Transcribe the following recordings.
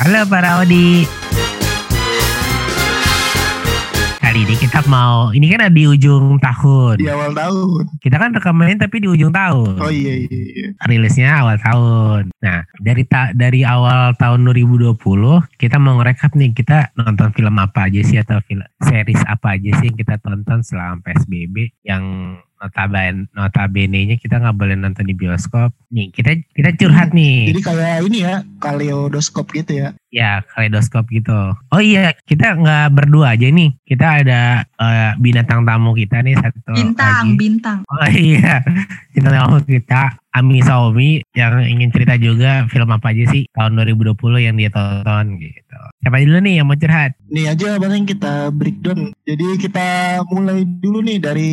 Halo para Odi. Kali ini kita mau, ini kan ada di ujung tahun. Di awal tahun. Kita kan rekamannya tapi di ujung tahun. Oh iya iya. iya. Rilisnya awal tahun. Nah, dari ta dari awal tahun 2020 kita mau ngerekap nih kita nonton film apa aja sih atau film series apa aja sih yang kita tonton selama PSBB yang notabene notabene-nya kita nggak boleh nonton di bioskop. Nih, kita kita curhat nih. Jadi kayak ini ya, kaleidoskop gitu ya. Ya, kaleidoskop gitu. Oh iya, kita nggak berdua aja nih. Kita ada eh, binatang tamu kita nih satu Bintang, lagi. bintang. Oh iya, bintang tamu kita Ami Saomi yang ingin cerita juga film apa aja sih tahun 2020 yang dia tonton gitu. Siapa dulu nih yang mau curhat? Nih aja bareng kita breakdown. Jadi kita mulai dulu nih dari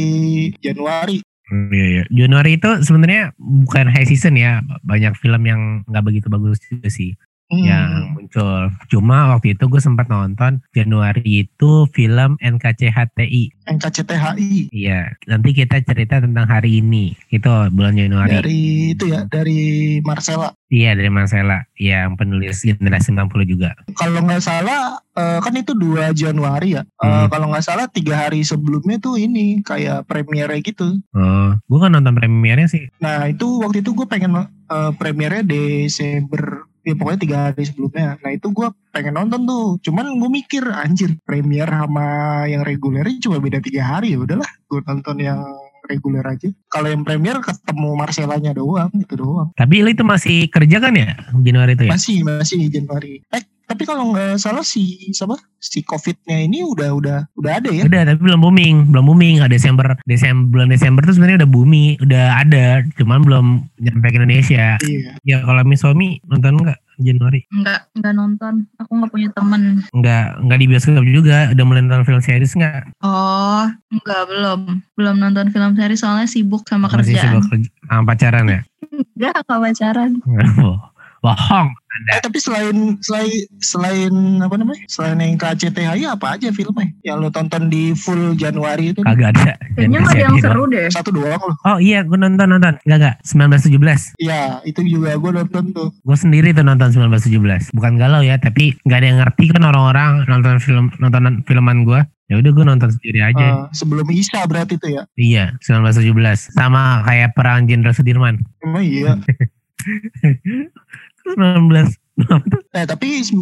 Januari. Hmm, Iya, iya. Januari itu sebenarnya bukan high season ya. Banyak film yang nggak begitu bagus juga sih Hmm. yang muncul. Cuma waktu itu gue sempat nonton Januari itu film NKCHTI. NKCTHI Iya, nanti kita cerita tentang hari ini. Itu bulan Januari. dari itu ya, dari Marcella. Iya, dari Marcella yang penulis generasi 90 juga. Kalau nggak salah eh, kan itu 2 Januari ya. Eh, Hmm. Kalau nggak salah tiga hari sebelumnya tuh ini kayak premiere gitu. Oh, gue kan nonton premiernya sih. Nah itu waktu itu gue pengen eh, premiernya Desember ya pokoknya tiga hari sebelumnya. Nah itu gue pengen nonton tuh. Cuman gue mikir anjir premier sama yang regulernya cuma beda tiga hari ya udahlah gue nonton yang reguler aja. Kalau yang premier ketemu Marcelanya doang itu doang. Tapi itu masih kerja kan ya Januari itu ya? Masih masih Januari. Eh tapi kalau nggak salah si siapa si covidnya ini udah udah udah ada ya. Udah, tapi belum booming, belum booming. Nggak Desember, Desember bulan Desember tuh sebenarnya udah booming, udah ada, cuman belum nyampe ke Indonesia. Iya. Ya kalau Misomi nonton nggak Januari? Enggak, enggak nonton. Aku enggak punya temen. Nggak, nggak di bioskop juga. Udah mulai nonton film series nggak? Oh, enggak, belum. Belum nonton film seri soalnya sibuk sama Masih kerjaan. sibuk kerja- sama pacaran ya? Enggak, enggak pacaran. Bohong. Eh tapi selain selain selain apa namanya? Selain yang KCTHI apa aja filmnya? Yang lo tonton di full Januari itu? Kagak ada. Kayaknya ada yang seru deh. Satu doang loh. Oh iya, gue nonton nonton. Enggak enggak. 1917. Iya, itu juga gue nonton tuh. Gue sendiri tuh nonton 1917. Bukan galau ya, tapi nggak ada yang ngerti kan orang-orang nonton film nontonan filman gue. Ya udah gue nonton sendiri aja. Eh, sebelum Isa berarti itu ya. Iya, 1917. Sama kayak perang Jenderal Sudirman. Emang iya. 19 Eh tapi si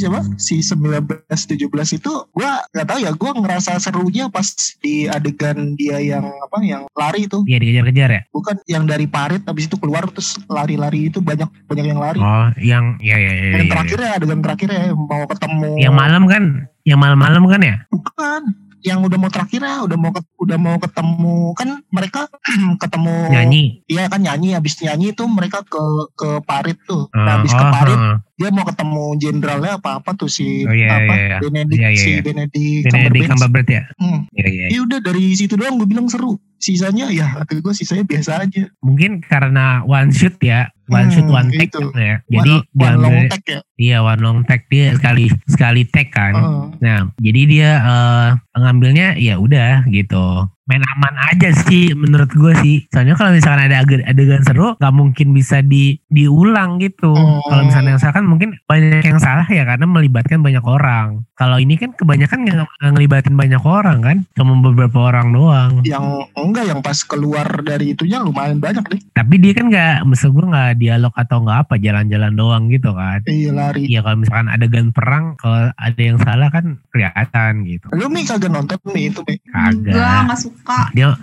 siapa? Si 1917 itu gua nggak tahu ya, gua ngerasa serunya pas di adegan dia yang apa yang lari itu. Iya dikejar-kejar ya? Bukan yang dari parit habis itu keluar terus lari-lari itu banyak banyak yang lari. Oh, yang iya iya iya. yang iya, terakhir ya adegan terakhir ya mau ketemu Yang malam kan? Yang malam-malam kan ya? bukan yang udah mau terakhir ya udah mau udah mau ketemu kan mereka ketemu Nyanyi. iya kan nyanyi habis nyanyi itu mereka ke ke parit tuh Oh, nah, habis ke oh, parit oh. Dia mau ketemu jenderalnya apa apa tuh si Oh, iya, apa iya, iya. Benedict Iya, iya, si iya. Benedict Benedict Cumberbatch. Ya? Hmm. Iya iya. Ya udah dari situ doang gue bilang seru sisanya ya kata gue sisanya biasa aja Mungkin karena one shoot ya. One Hmm, shoot one take itu. kan ya. Jadi one, one long take ya Iya one long take dia sekali sekali take kan. Heeh. Nah, jadi dia eh, ngambilnya ya udah gitu. Main aman aja sih menurut gue sih. Soalnya kalau misalkan ada ade- adegan seru, nggak mungkin bisa di diulang gitu. Oh. Kalau misalnya yang salah kan mungkin banyak yang salah ya karena melibatkan banyak orang. Kalau ini kan kebanyakan nggak ngelibatin banyak orang kan, cuma beberapa orang doang. yang enggak yang pas keluar dari itunya lumayan banyak deh Tapi dia kan nggak, maksud gue nggak dialog atau nggak apa, jalan-jalan doang gitu kan. iya lari Iya kalau misalkan adegan perang, kalau ada yang salah kan kelihatan gitu. lu mi kagak nonton mi itu mi Enggak, Kagak. enggak suka. Dia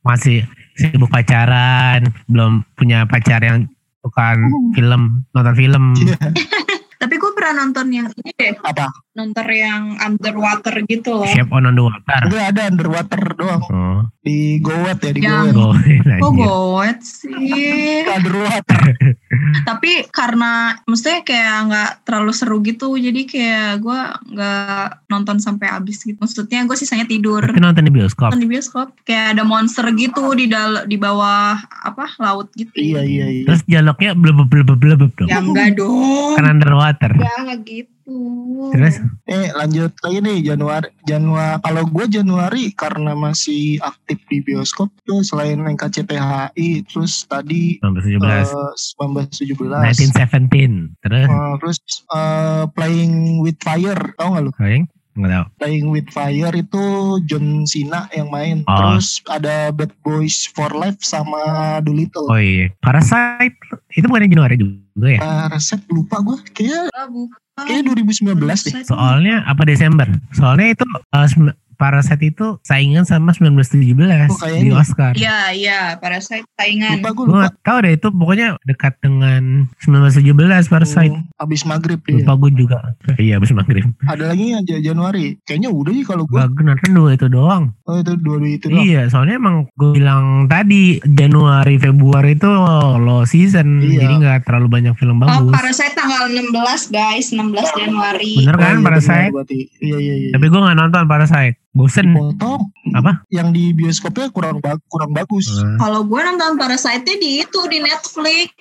masih sibuk pacaran, belum punya pacar yang bukan film, nonton film. Iya. Tapi gue pernah nonton yang ini deh. apa Nonton yang underwater gitu loh. Shape on the water. enggak ada underwater doang Oh, di Gowet ya di Yang- Gowet go. Kok goet sih? underwater Tapi karena maksudnya kayak nggak terlalu seru gitu, jadi kayak gue nggak nonton sampai habis gitu. Maksudnya gue sisanya tidur. Tapi nonton di bioskop. Nonton di bioskop kayak ada monster gitu di dal di bawah apa laut gitu. iya iya iya Terus dialognya blub blub blub blub dong. Ya enggak dong. Kan underwater. Ya enggak gitu. Oh. Terus Eh lanjut lagi nih Januari Januari kalau gue Januari karena masih aktif di bioskop tuh selain NKCTHI terus tadi 1917. eh, 1917 1917. Terus Eh, terus eh, Playing with Fire tau gak lu? Sayang? Enggak tahu. Playing with Fire itu John Cena yang main Oh. terus ada Bad Boys for Life sama Doolittle Oh iya. Parasite itu bukan Januari juga ya? Parasite lupa gue kayak Ah, bukan. Kayak 2019 deh Soalnya apa Desember? Soalnya itu sem- Parasite itu saingan sama 1917 Oh, di Oscar. Iya, iya, Parasite saingan. lupa gue lupa gak tau deh itu pokoknya dekat dengan 1917 Parasite. Hmm, abis maghrib dia Lupa gue juga. Iya abis maghrib. ada lagi aja Januari kayaknya udah sih kalau gue Gak gue nonton dua itu doang. oh itu dua dua itu doang Iya soalnya emang gue bilang tadi Januari Februari itu low season. Iya. Jadi gak terlalu banyak film Oh, bagus. Parasite tanggal 16 guys, 16 Januari. Bener Oh, kan iya, Parasite? berarti. Iya iya iya. Tapi gue gak nonton Parasite. Bosen. Potong. Apa? Yang di bioskopnya kurang ba- kurang bagus. Eh, Kalau gue nonton Parasite di itu di Netflix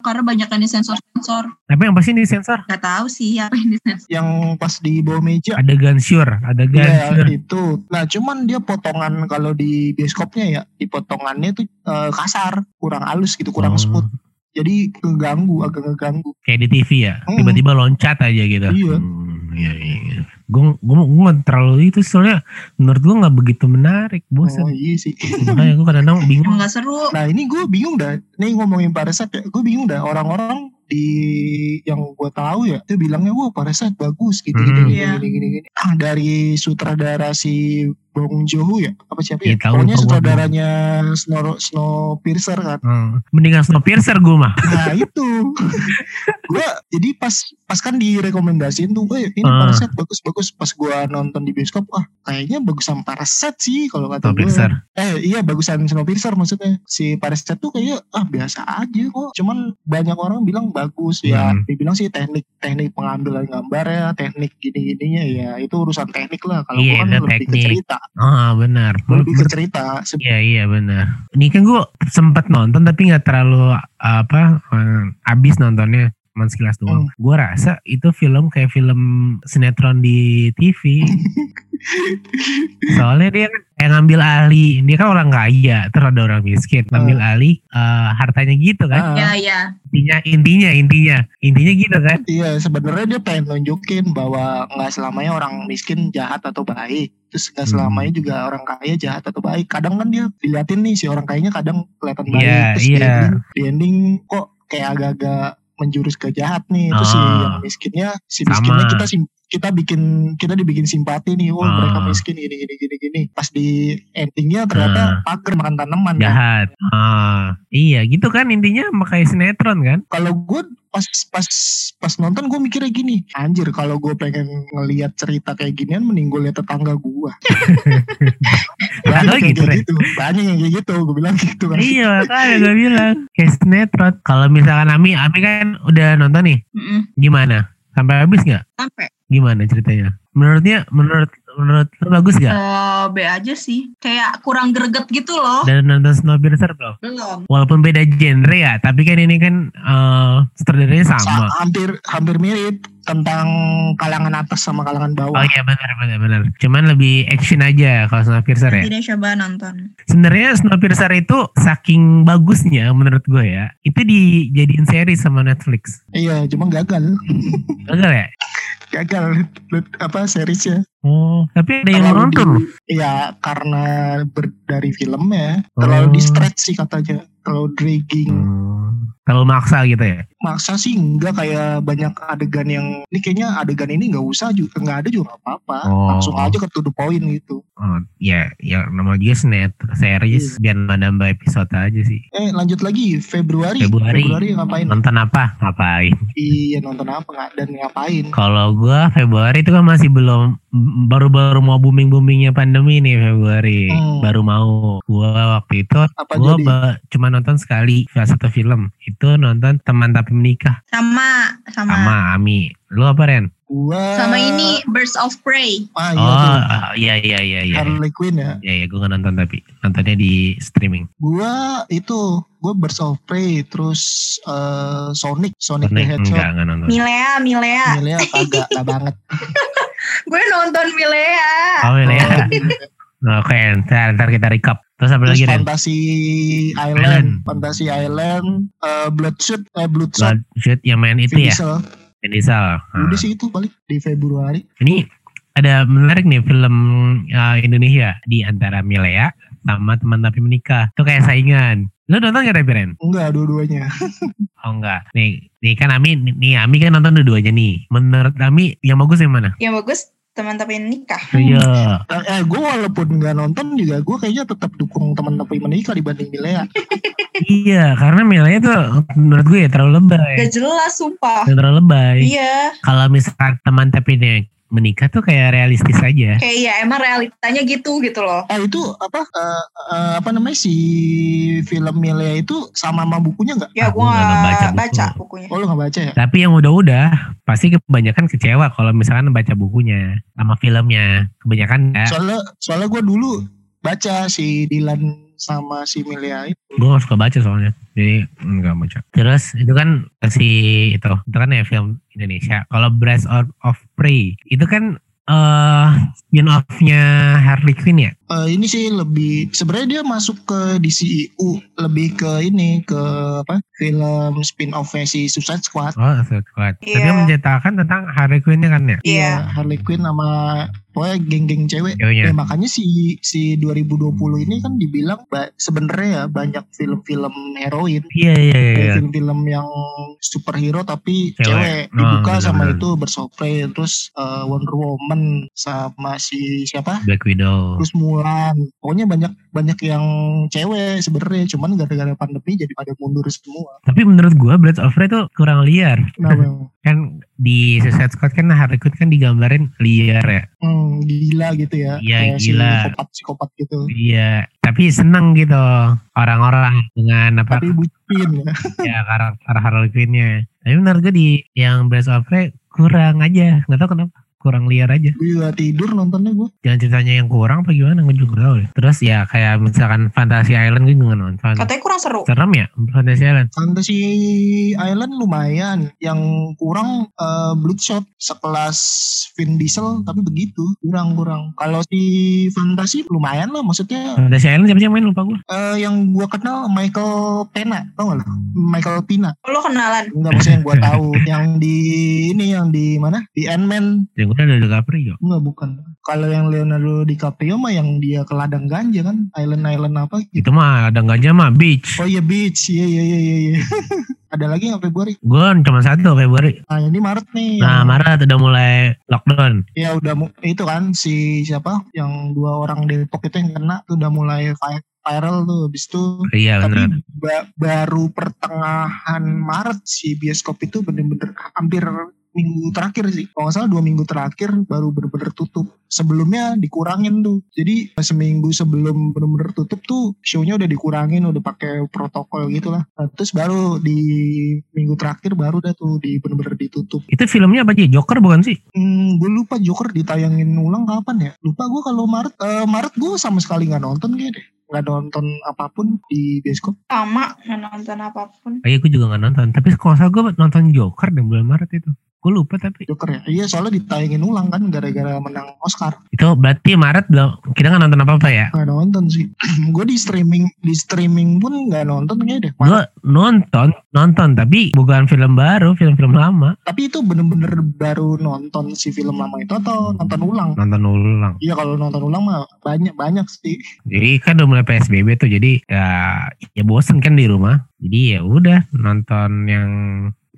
karena banyak yang disensor-sensor. Tapi yang pasti ini sensor. Gak tahu sih apa yang disensor. Yang pas di bawah meja. Adegan sure. Adegan Iya sure. itu. Nah cuman dia potongan kalau di bioskopnya ya, di potongannya tuh eh, kasar, kurang halus gitu, kurang Oh, smooth. Jadi ngeganggu, agak ngeganggu. Kayak di TV ya. Hmm. Tiba-tiba loncat aja gitu. Iya. Hmm, iya, iya. Gue gue gue gak terlalu itu soalnya menurut gue nggak begitu menarik Oh bosan iya sih. makanya gue kadang-kadang bingung Emang gak seru. Nah ini gue bingung dah. Nih ngomongin Parasite ya, gue bingung dah orang-orang di yang gue tahu ya itu bilangnya wah Parasite bagus gitu gitu Hmm. gini, Iya. gini gini gini. Ah, dari sutradara si Bong Joon-ho ya apa siapa ya? Iya, tahu, Pokoknya tahu, sutradaranya Snow Snowpiercer kan. Hmm. mendingan Snowpiercer gue mah Nah itu gue jadi pas pas kan direkomendasiin tuh, eh ini Ah. Parasite bagus bagus. Pas gue nonton di bioskop, ah kayaknya bagusan Parasite sih kalau kata gue. Eh iya bagusan Snowpiercer maksudnya. Si Parasite tuh kayak ah biasa aja kok. Cuman banyak orang bilang bagus ya. Hmm. Dibilang sih teknik teknik pengambilan gambar ya, teknik gini-gininya ya itu urusan teknik lah. Kalau Iya, gua kan itu lebih ke cerita, ah benar lebih ke cerita. Iya iya benar. Ini kan gue sempat nonton tapi nggak terlalu apa eh, abis nontonnya cuma sekilas doang. Hmm. Gue rasa itu film kayak film sinetron di TV. Soalnya dia kan kayak ngambil alih, dia kan orang kaya, terus ada orang miskin, ngambil alih eh, hartanya gitu kan. Ah, Ya, ya. Intinya intinya intinya intinya gitu kan. Iya sebenarnya dia pengen nunjukin bahwa nggak selamanya orang miskin jahat atau baik. Terus nggak Hmm. selamanya juga orang kaya jahat atau baik. Kadang kan dia diliatin nih si orang kayanya kadang kelihatan baik. Iya, Terus di iya. ending, di ending kok kayak agak-agak menjurus ke jahat nih. Terus si Ah. yang miskinnya, si miskinnya Sama. kita sim- kita bikin kita dibikin simpati nih. Oh Ah. mereka miskin gini gini gini gini. Pas di endingnya ternyata pagar makan tanaman. kan. Jahat. Ah, iya gitu kan intinya makanya sinetron kan. kalau gue pas pas pas nonton gue mikirnya gini anjir kalau gue pengen ngelihat cerita kayak ginian mending gue lihat tetangga gue banyak yang gitu, kayak gitu banyak yang kayak gitu gue bilang gitu kan iya makanya gue bilang kayak sinetron. Kalau misalkan Ami, Ami kan udah nonton nih, gimana? Sampai habis nggak? Sampai. Gimana ceritanya? Menurutnya, menurut menurut lo bagus nggak? Eh, B aja sih. Kayak kurang greget gitu loh. Dan nonton Snowpiercer belum? Belum. Walaupun beda genre ya, tapi kan ini kan eh sutradaranya sama. Sa- hampir hampir mirip tentang kalangan atas sama kalangan bawah Oh iya benar benar benar. Cuman lebih action aja kalau Snowpiercer ya. Deh coba nonton. Sebenarnya Snowpiercer itu saking bagusnya menurut gue ya, itu dijadiin seri sama Netflix. iya cuma gagal Gagal ya? Gagal apa seriesnya Oh, tapi ada yang Terlalu nonton loh. Iya karena ber, dari filmnya Oh. terlalu di stretch sih katanya terlalu dragging Hmm, Terlalu maksa gitu ya? maksa sih enggak kayak banyak adegan yang ini kayaknya adegan ini nggak usah juga nggak ada juga apa-apa Oh. langsung aja ke to the point gitu Oh, ya, ya nama dia senet series biar nambah episode aja sih. eh lanjut lagi Februari Februari. ngapain Nonton apa? Ngapain? iya nonton apa nggak dan ngapain Kalau gua Februari itu kan masih belum baru-baru mau booming-boomingnya pandemi nih Februari. Hmm. Baru mau. Gua waktu itu apa gua ba- cuma nonton sekali salah satu film. Itu nonton Teman Tapi Menikah Sama, sama. sama Ami. Lu apa Ren? Gua Sama ini Birds of Prey. Ah, iya Oh, iya iya iya iya. Harley Quinn ya. Iya iya gue gak nonton tapi nontonnya di streaming. Gua itu gue Birds of Prey terus eh, Sonic Sonic the Sonic Hedgehog. enggak enggak nonton. Milea, Milea. Milea kagak kagak banget. Gue nonton Milea. Oh iya ya. Oh, Oke, ntar, ntar kita recap. Terus apa lagi Ren? Fantasy Island. Island, Fantasy Island, eh, Bloodshot, eh Bloodshot, Bloodshot yang main itu Vin ya? Diesel. Vin Diesel. Ah. Udah sih itu balik di Februari. Ini ada menarik nih film uh, Indonesia di antara Milea sama teman tapi menikah. Itu kayak saingan. Lu nonton gak tapi Ren? Enggak dua-duanya. Oh enggak. Nih, nih kan Ami, nih Ami kan nonton dua-duanya nih. Menurut Ami yang bagus yang mana? Yang bagus teman tapi nikah. Iya. Eh, eh gue walaupun nggak nonton juga gue kayaknya tetap dukung teman tapi menikah dibanding Milea. iya, karena Milea tuh menurut gue ya terlalu lebay. Gak jelas sumpah. Terlalu lebay. Iya, Kalau misalkan teman tapi nih menikah tuh kayak realistis aja. kayak ya emang realitanya gitu gitu loh. Eh itu apa eh, eh, apa namanya si film Milea itu sama sama bukunya nggak? Ya Aku gue nggak baca gak baca, buku. bukunya. Oh lo nggak baca ya? Tapi yang udah-udah pasti kebanyakan kecewa kalau misalkan baca bukunya sama filmnya. Kebanyakan ya. Soalnya soalnya gue dulu baca si Dylan sama si Milea itu. gue gak suka baca soalnya jadi enggak baca. Terus itu kan si itu itu kan ya film Indonesia. Kalau Breath of, Prey itu kan eh spin off-nya Harley Quinn ya Eh, ini sih lebih sebenarnya dia masuk ke DCEU lebih ke ini ke apa film spin off si Suicide Squad. oh Squad tapi Iya. yang menceritakan tentang Harley Quinn-nya kan ya Iya. Harley Quinn sama pokoknya geng-geng cewek. Ceweknya. Ya, makanya si si 2020 ini kan dibilang sebenarnya ya banyak film-film heroin, iya iya iya Kayak film-film yang superhero tapi Cewek. cewek, Oh, dibuka sama benar-benar. itu bersopre terus eh, Wonder Woman sama si siapa? Black Widow Terus Pokoknya banyak banyak yang cewek sebenarnya, cuman gara-gara pandemi jadi pada mundur semua. tapi menurut gue Breath of Prey tuh kurang liar kan di Suicide Squad kan Harley Quinn kan digambarin liar ya hmm, gila gitu ya. Iya, gila. Psikopat psikopat gitu. iya tapi seneng gitu orang-orang dengan apa Tapi bucin ya. ya karakter Harley Quinn-nya. Tapi menurut gue di yang Breath of Prey kurang aja, nggak tahu kenapa kurang liar aja. Gue juga tidur nontonnya gue. Jangan ceritanya yang kurang apa gimana gue juga tahu deh. Terus ya kayak misalkan Fantasy Island gue juga nggak nonton. Katanya kurang seru. Serem ya Fantasy Island. Fantasy Island lumayan. Yang kurang eh, Bloodshot sekelas Vin Diesel tapi begitu kurang-kurang. Kalau si Fantasy lumayan lah maksudnya. Fantasy Island siapa sih yang main lupa gue. eh, yang gua kenal Michael Pena, tau gak lo? Michael Pina. Lo kenalan. Enggak maksudnya yang gua tahu. yang di ini yang di mana? Di Ant-Man. Yang ada DiCaprio. Enggak bukan. Kalau yang Leonardo DiCaprio mah yang dia ke ladang ganja kan? Island-island apa gitu. Itu mah ada nggak aja mah beach. Oh iya beach. Iya iya iya iya. iya. Ada lagi yang Februari. Gue cuma satu Februari. Nah ini Maret nih. Nah yang- Maret udah mulai lockdown. Ya udah itu kan si siapa yang dua orang Depok itu yang kena tuh udah mulai vi- viral tuh habis itu Iya tapi ba- baru pertengahan Maret si bioskop itu bener-bener hampir minggu terakhir sih kalau nggak salah dua minggu terakhir baru bener-bener tutup sebelumnya dikurangin tuh jadi seminggu sebelum bener-bener tutup tuh shownya udah dikurangin udah pakai protokol gitu lah Nah, terus baru di minggu terakhir baru dah tuh di bener-bener ditutup Itu filmnya apa sih? Joker bukan sih? Hmm, gue lupa Joker ditayangin ulang kapan ya? Lupa gue kalau Maret, eh, Maret gue sama sekali nggak nonton kayak deh. Nggak nonton apa pun di bioskop. Sama nggak nonton apa pun. Kayaknya gue juga nggak nonton. Tapi kalau salah gue nonton Joker di bulan Maret itu. Gue lupa tapi. Joker ya. Iya soalnya ditayangin ulang kan gara-gara menang Oscar. Itu berarti Maret belum kita nggak nonton apa apa ya? Nggak nonton sih. gue di streaming di streaming pun nggak nonton kayak deh. Gue nonton, nonton tapi bukan film baru, film-film lama. Tapi itu bener-bener baru nonton si film lama itu atau nonton ulang? Nonton ulang. Iya kalau nonton ulang mah banyak banyak sih. Jadi kan udah mulai PSBB tuh, jadi ya ya bosen kan di rumah. Jadi ya udah nonton yang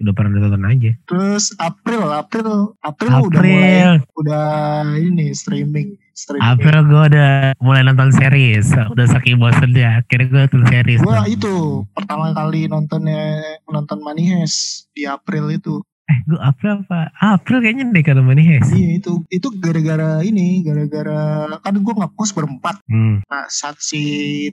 udah pernah ditonton aja. Terus April, April, April, udah mulai April, udah ini streaming. streaming. April gue udah mulai nonton series. Udah saking bosennya, akhirnya gue nonton series. Tuh. itu pertama kali nontonnya nonton Money Heist di April itu. Eh gue April apa? April kayaknya deh karena Money Heist. Iya itu itu gara-gara ini gara-gara kan gue ngekos berempat. Hmm. Nah saat si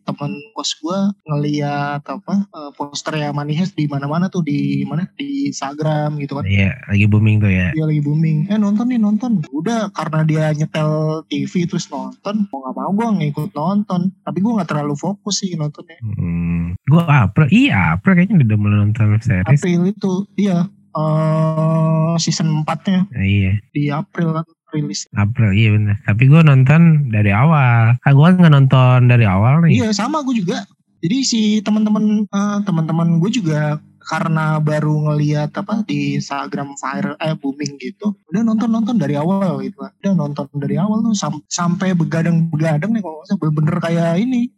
temen kos gue ngeliat apa eh, posternya Money Heist di mana-mana tuh di mana di Instagram gitu kan. Iya lagi booming tuh ya. Dia lagi booming. Eh nonton nih nonton. Udah karena dia nyetel TV terus nonton. Mau gak mau gue ngikut nonton. Tapi gue gak terlalu fokus sih nontonnya. Hmm. Gue April. Iya April kayaknya udah mulai nonton series. April itu iya eh season 4-nya Nah, iya. di April kan rilis. April iya bener. Tapi gue nonton dari awal. Kan gue nggak nonton dari awal nih. Iya sama gue juga. Jadi si teman-teman eh, teman-teman gue juga karena baru ngeliat apa di Instagram viral eh booming gitu udah nonton nonton dari awal gitu udah nonton dari awal tuh sam- sampai begadang begadang nih kalau nggak salah bener-bener kayak ini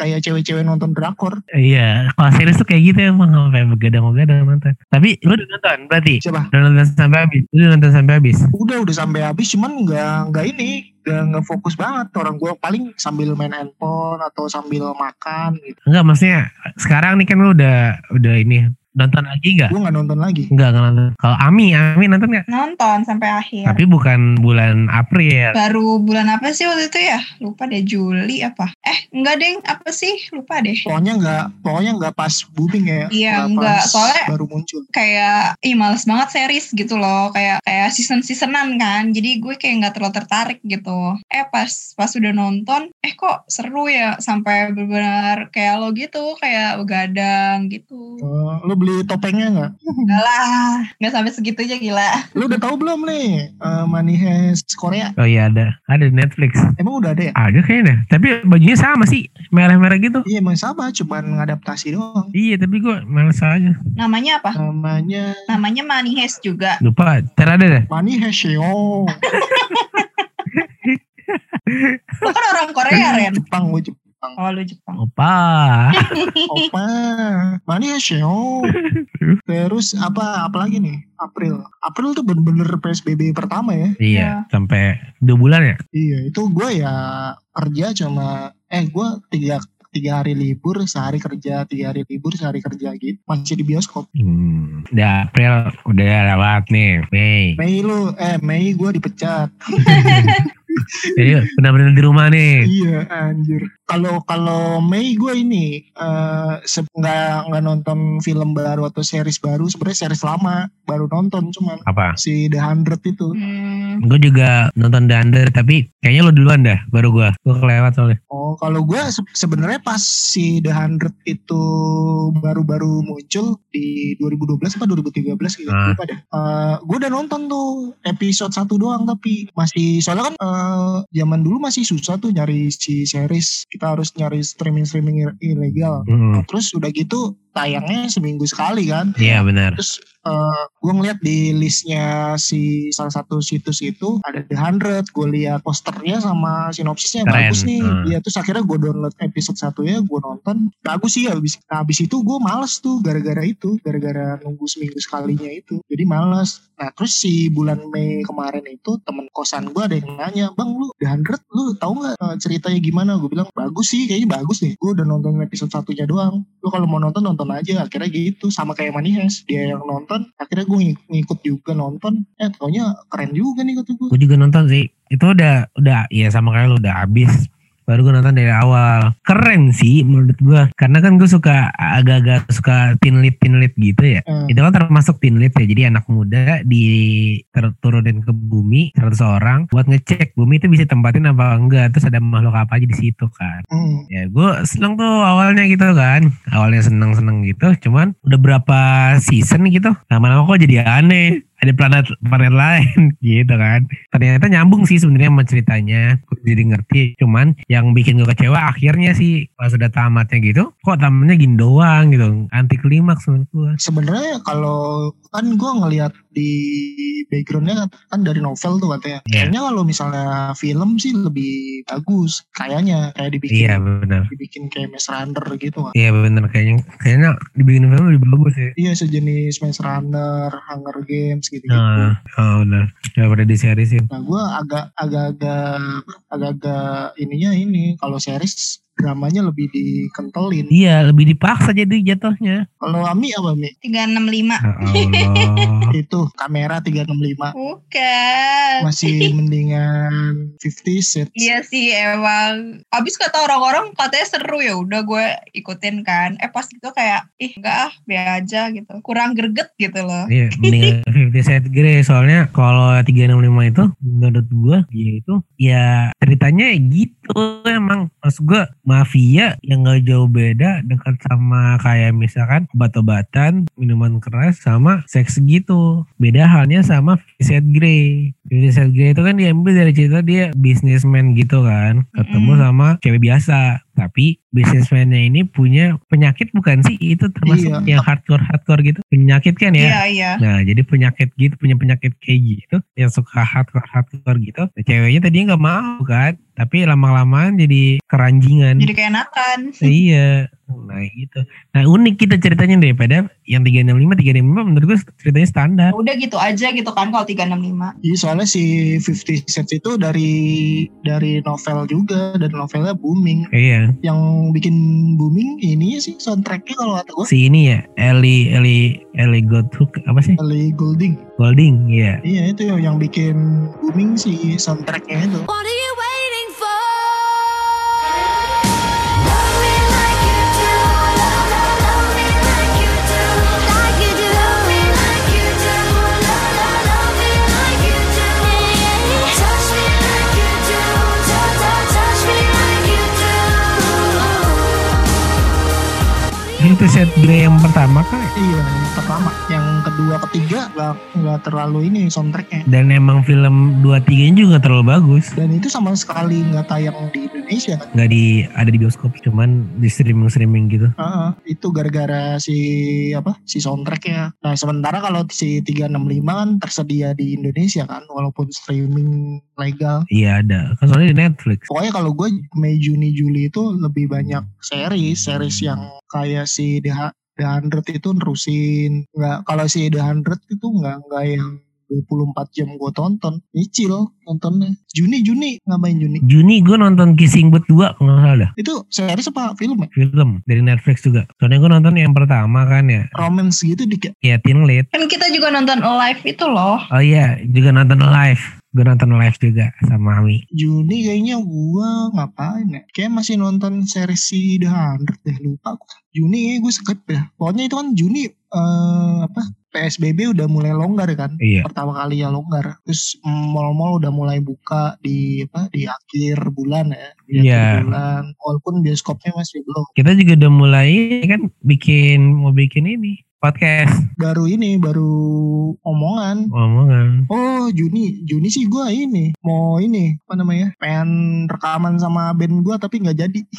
kayak cewek-cewek nonton drakor Iya. Kalau series tuh kayak gitu emang sampai begadang-begadang nonton. Tapi lu udah nonton berarti? siapa Udah nonton sampai habis? Lu udah nonton sampai habis? udah udah sampai habis cuman nggak nggak ini nggak nggak fokus banget orang gue paling sambil main handphone atau sambil makan gitu Enggak maksudnya sekarang nih kan lu udah udah ini nonton lagi nggak? gue nggak nonton lagi Enggak nggak nonton. Kalau Ami, Ami nonton nggak? Nonton sampai akhir. Tapi bukan bulan April. Baru bulan apa sih waktu itu ya? Lupa deh Juli apa? Eh enggak deh apa sih? Lupa deh. pokoknya nggak pokoknya nggak pas booming ya Iya, Nggak nggak. Soalnya- baru muncul Kayak ih males banget series gitu loh. Kayak kayak season seasonan kan. Jadi gue kayak nggak terlalu tertarik gitu. Eh pas pas udah nonton, eh kok seru ya sampai benar-benar kayak lo gitu kayak begadang gitu. Eh, lu beli topengnya nggak Enggak lah, nggak sampai segitunya gila. lu udah tahu belum nih eh, Money Heist Korea Oh iya ada. Ada di Netflix. emang udah ada ya Ada kayaknya. Tapi bajunya sama sih. Merah-merah gitu. iya emang sama cuman ngadaptasi doang Iya tapi gue males aja. Namanya apa? namanya Namanya Money Heist juga. Lupa. Ntar ada deh. Money Heist yo Lo kan orang Korea, Ren. Jepang gue Jepang Oh, lu Jepang. Opa. Opa Heist yo terus apa apa lagi nih April April tuh bener-bener PSBB pertama ya iya. Sampai dua bulan ya. Iya itu gue ya kerja cuma eh gue tiga tiga hari libur sehari kerja tiga hari libur sehari kerja gitu masih di bioskop Hmm. Udah April udah lewat nih. Mei. Mei lu eh Mei gue dipecat Jadi benar-benar di rumah nih. iya anjir kalau kalau Mei gue ini eh se- nggak nggak nonton film baru atau series baru sebenarnya series lama baru nonton cuman Apa? si The Hundred itu Hmm, Gue juga nonton The Under tapi kayaknya lo duluan dah baru gue. Gue kelewat soalnya. Oh, kalau gue se- sebenarnya pas si The Hundred itu baru-baru muncul di 2012 apa 2013 gitu. Ah. Lupa deh. Eh, gue udah nonton tuh episode satu doang tapi masih soalnya kan eh, zaman dulu masih susah tuh nyari si series. Kita harus nyari streaming-streaming ilegal. Nah, terus udah gitu tayangnya seminggu sekali kan. Iya benar. Terus gue ngeliat di listnya si salah satu situs itu ada The Hundred. Gue lihat posternya sama sinopsisnya Keren, bagus nih. hmm. Iya terus akhirnya gue download episode satu ya gue nonton. Bagus sih habis nah, habis itu gue males tuh gara-gara itu, gara-gara nunggu seminggu sekalinya itu. Jadi males. Nah terus si bulan Mei kemarin itu temen kosan gue ada yang nanya, bang lu The Hundred lu tahu nggak eh, ceritanya gimana? Gue bilang bagus sih, kayaknya bagus nih. Gue udah nonton episode satunya doang. Lu kalau mau nonton nonton aja. Akhirnya gitu sama kayak Money Heist. Dia yang nonton, akhirnya gue ngik- ngikut juga nonton. Eh taunya keren juga nih kata gue. Gue juga nonton sih. Itu udah udah ya sama kayak lo udah habis. Baru gue nonton dari awal. Keren sih menurut gue. Karena kan gue suka agak-agak suka teen lead teen lead gitu ya. Eh, Itu kan termasuk teen lead ya. Jadi anak muda di turunin ke bumi 100 orang buat ngecek bumi itu bisa tempatin apa enggak. Terus ada makhluk apa aja di situ kan. hmm. Ya gue seneng tuh awalnya gitu kan. Awalnya seneng-seneng gitu. Cuman udah berapa season gitu. Lama-lama kok jadi aneh. Ada planet planet lain gitu kan. Ternyata nyambung sih sebenarnya sama ceritanya. Gua Jadi ngerti. Cuman yang bikin gue kecewa akhirnya sih pas udah tamatnya gitu. Kok tamatnya gini doang gitu. Anti klimaks menurut gue. Sebenarnya kalau kan gue ngelihat di backgroundnya kan dari novel tuh katanya. Iya. Kayaknya kalau misalnya film sih lebih bagus. Kayaknya kayak dibikin Iya benar. dibikin kayak Maze Runner gitu kan. Iya benar kayaknya kayaknya dibikin film lebih bagus ya. Iya sejenis Maze Runner, Hunger Games gitu-gitu. Nah, oh benar. Daripada di series ya. Nah gue agak agak-agak agak-agak ininya ini kalau series dramanya lebih dikentelin. Iya, lebih dipaksa jadi jatuhnya. Kalau Ami apa Mi? 365. Ya Allah. Itu kamera 365 Bukan. masih mendingan 50 Shades. Iya sih emang. Abis kata orang-orang katanya seru ya udah gue ikutin kan. Eh pas itu kayak ih enggak ah be aja gitu. Kurang greget gitu loh. Iya, mendingan 50 Shades Grey soalnya kalau 365 itu menurut gua dia itu ya ceritanya gitu emang maksud gua mafia yang gak jauh beda dekat sama kayak misalkan obat-obatan, minuman keras sama seks gitu. Beda halnya sama 50 Shades Grey. 50 Shades Grey itu kan diambil dari cerita dia businessman gitu kan, ketemu Mm-mm. sama cewek biasa. Tapi businessman-nya ini punya penyakit bukan sih? Itu termasuk Iya. yang hardcore-hardcore gitu. Penyakit kan ya? Iya iya. Nah, jadi penyakit gitu, punya penyakit kayak gitu, yang suka hardcore hardcore gitu. Nah, ceweknya tadinya nggak mau kan, tapi lama-lamaan jadi keranjingan. Jadi kayak Nathan. iya, nah gitu. Nah unik kita ceritanya daripada yang 365, 365 menurut gue ceritanya standar. Udah gitu aja gitu kan kalau 365. Iya soalnya si 50 Shades itu dari dari novel juga dan novelnya booming. Iya, Yang bikin booming ini sih soundtracknya kalau kata gue si ini ya, Ellie, Ellie, Ellie Goldhook, apa sih? Ellie Goulding. Golding, iya. Iya itu yang bikin booming si soundtracknya itu. What are you Itu set Grey yang pertama kan ya? Iya yang pertama. Yang kedua ketiga nggak nggak terlalu ini soundtracknya. Dan emang film 2 3 juga terlalu bagus. Dan itu sama sekali nggak tayang di Indonesia kan. Nggak di ada di bioskop, cuman di streaming streaming gitu. Heeh, itu gara-gara si apa si soundtracknya. Nah sementara kalau si 365 kan tersedia di Indonesia kan walaupun streaming legal. Iya ada, kan soalnya di Netflix. Pokoknya kalau gue Mei Juni Juli itu lebih banyak series series yang kayak si The, The 100 itu nerusin. Nggak kalau si The 100 itu nggak nggak yang 24 jam gue tonton nyicil nontonnya Juni Juni ngapain Juni Juni gue nonton Kissing Booth 2 kalau nggak salah dah. itu series apa film ya Film dari Netflix juga. Soalnya gue nonton yang pertama kan ya. romance gitu dikit Ya Teen Lead. Kan kita juga nonton live itu loh. Oh iya juga nonton live. Gue nonton live juga sama Ami. Juni kayaknya gua ngapain ya? Kayak masih nonton series si The 100 deh, lupa gua. Juni kayaknya gue skip ya. Pokoknya itu kan Juni eh, apa PSBB udah mulai longgar kan. Iya. Pertama kali ya longgar. Terus mall-mall udah mulai buka di apa di akhir bulan ya. Di Iya. akhir bulan. Walaupun bioskopnya masih belum. Kita juga udah mulai kan bikin mau bikin ini podcast Baru ini baru omongan. omongan. Oh Juni, Juni sih gua ini mau ini apa namanya? Pengen rekaman sama band gua tapi nggak jadi.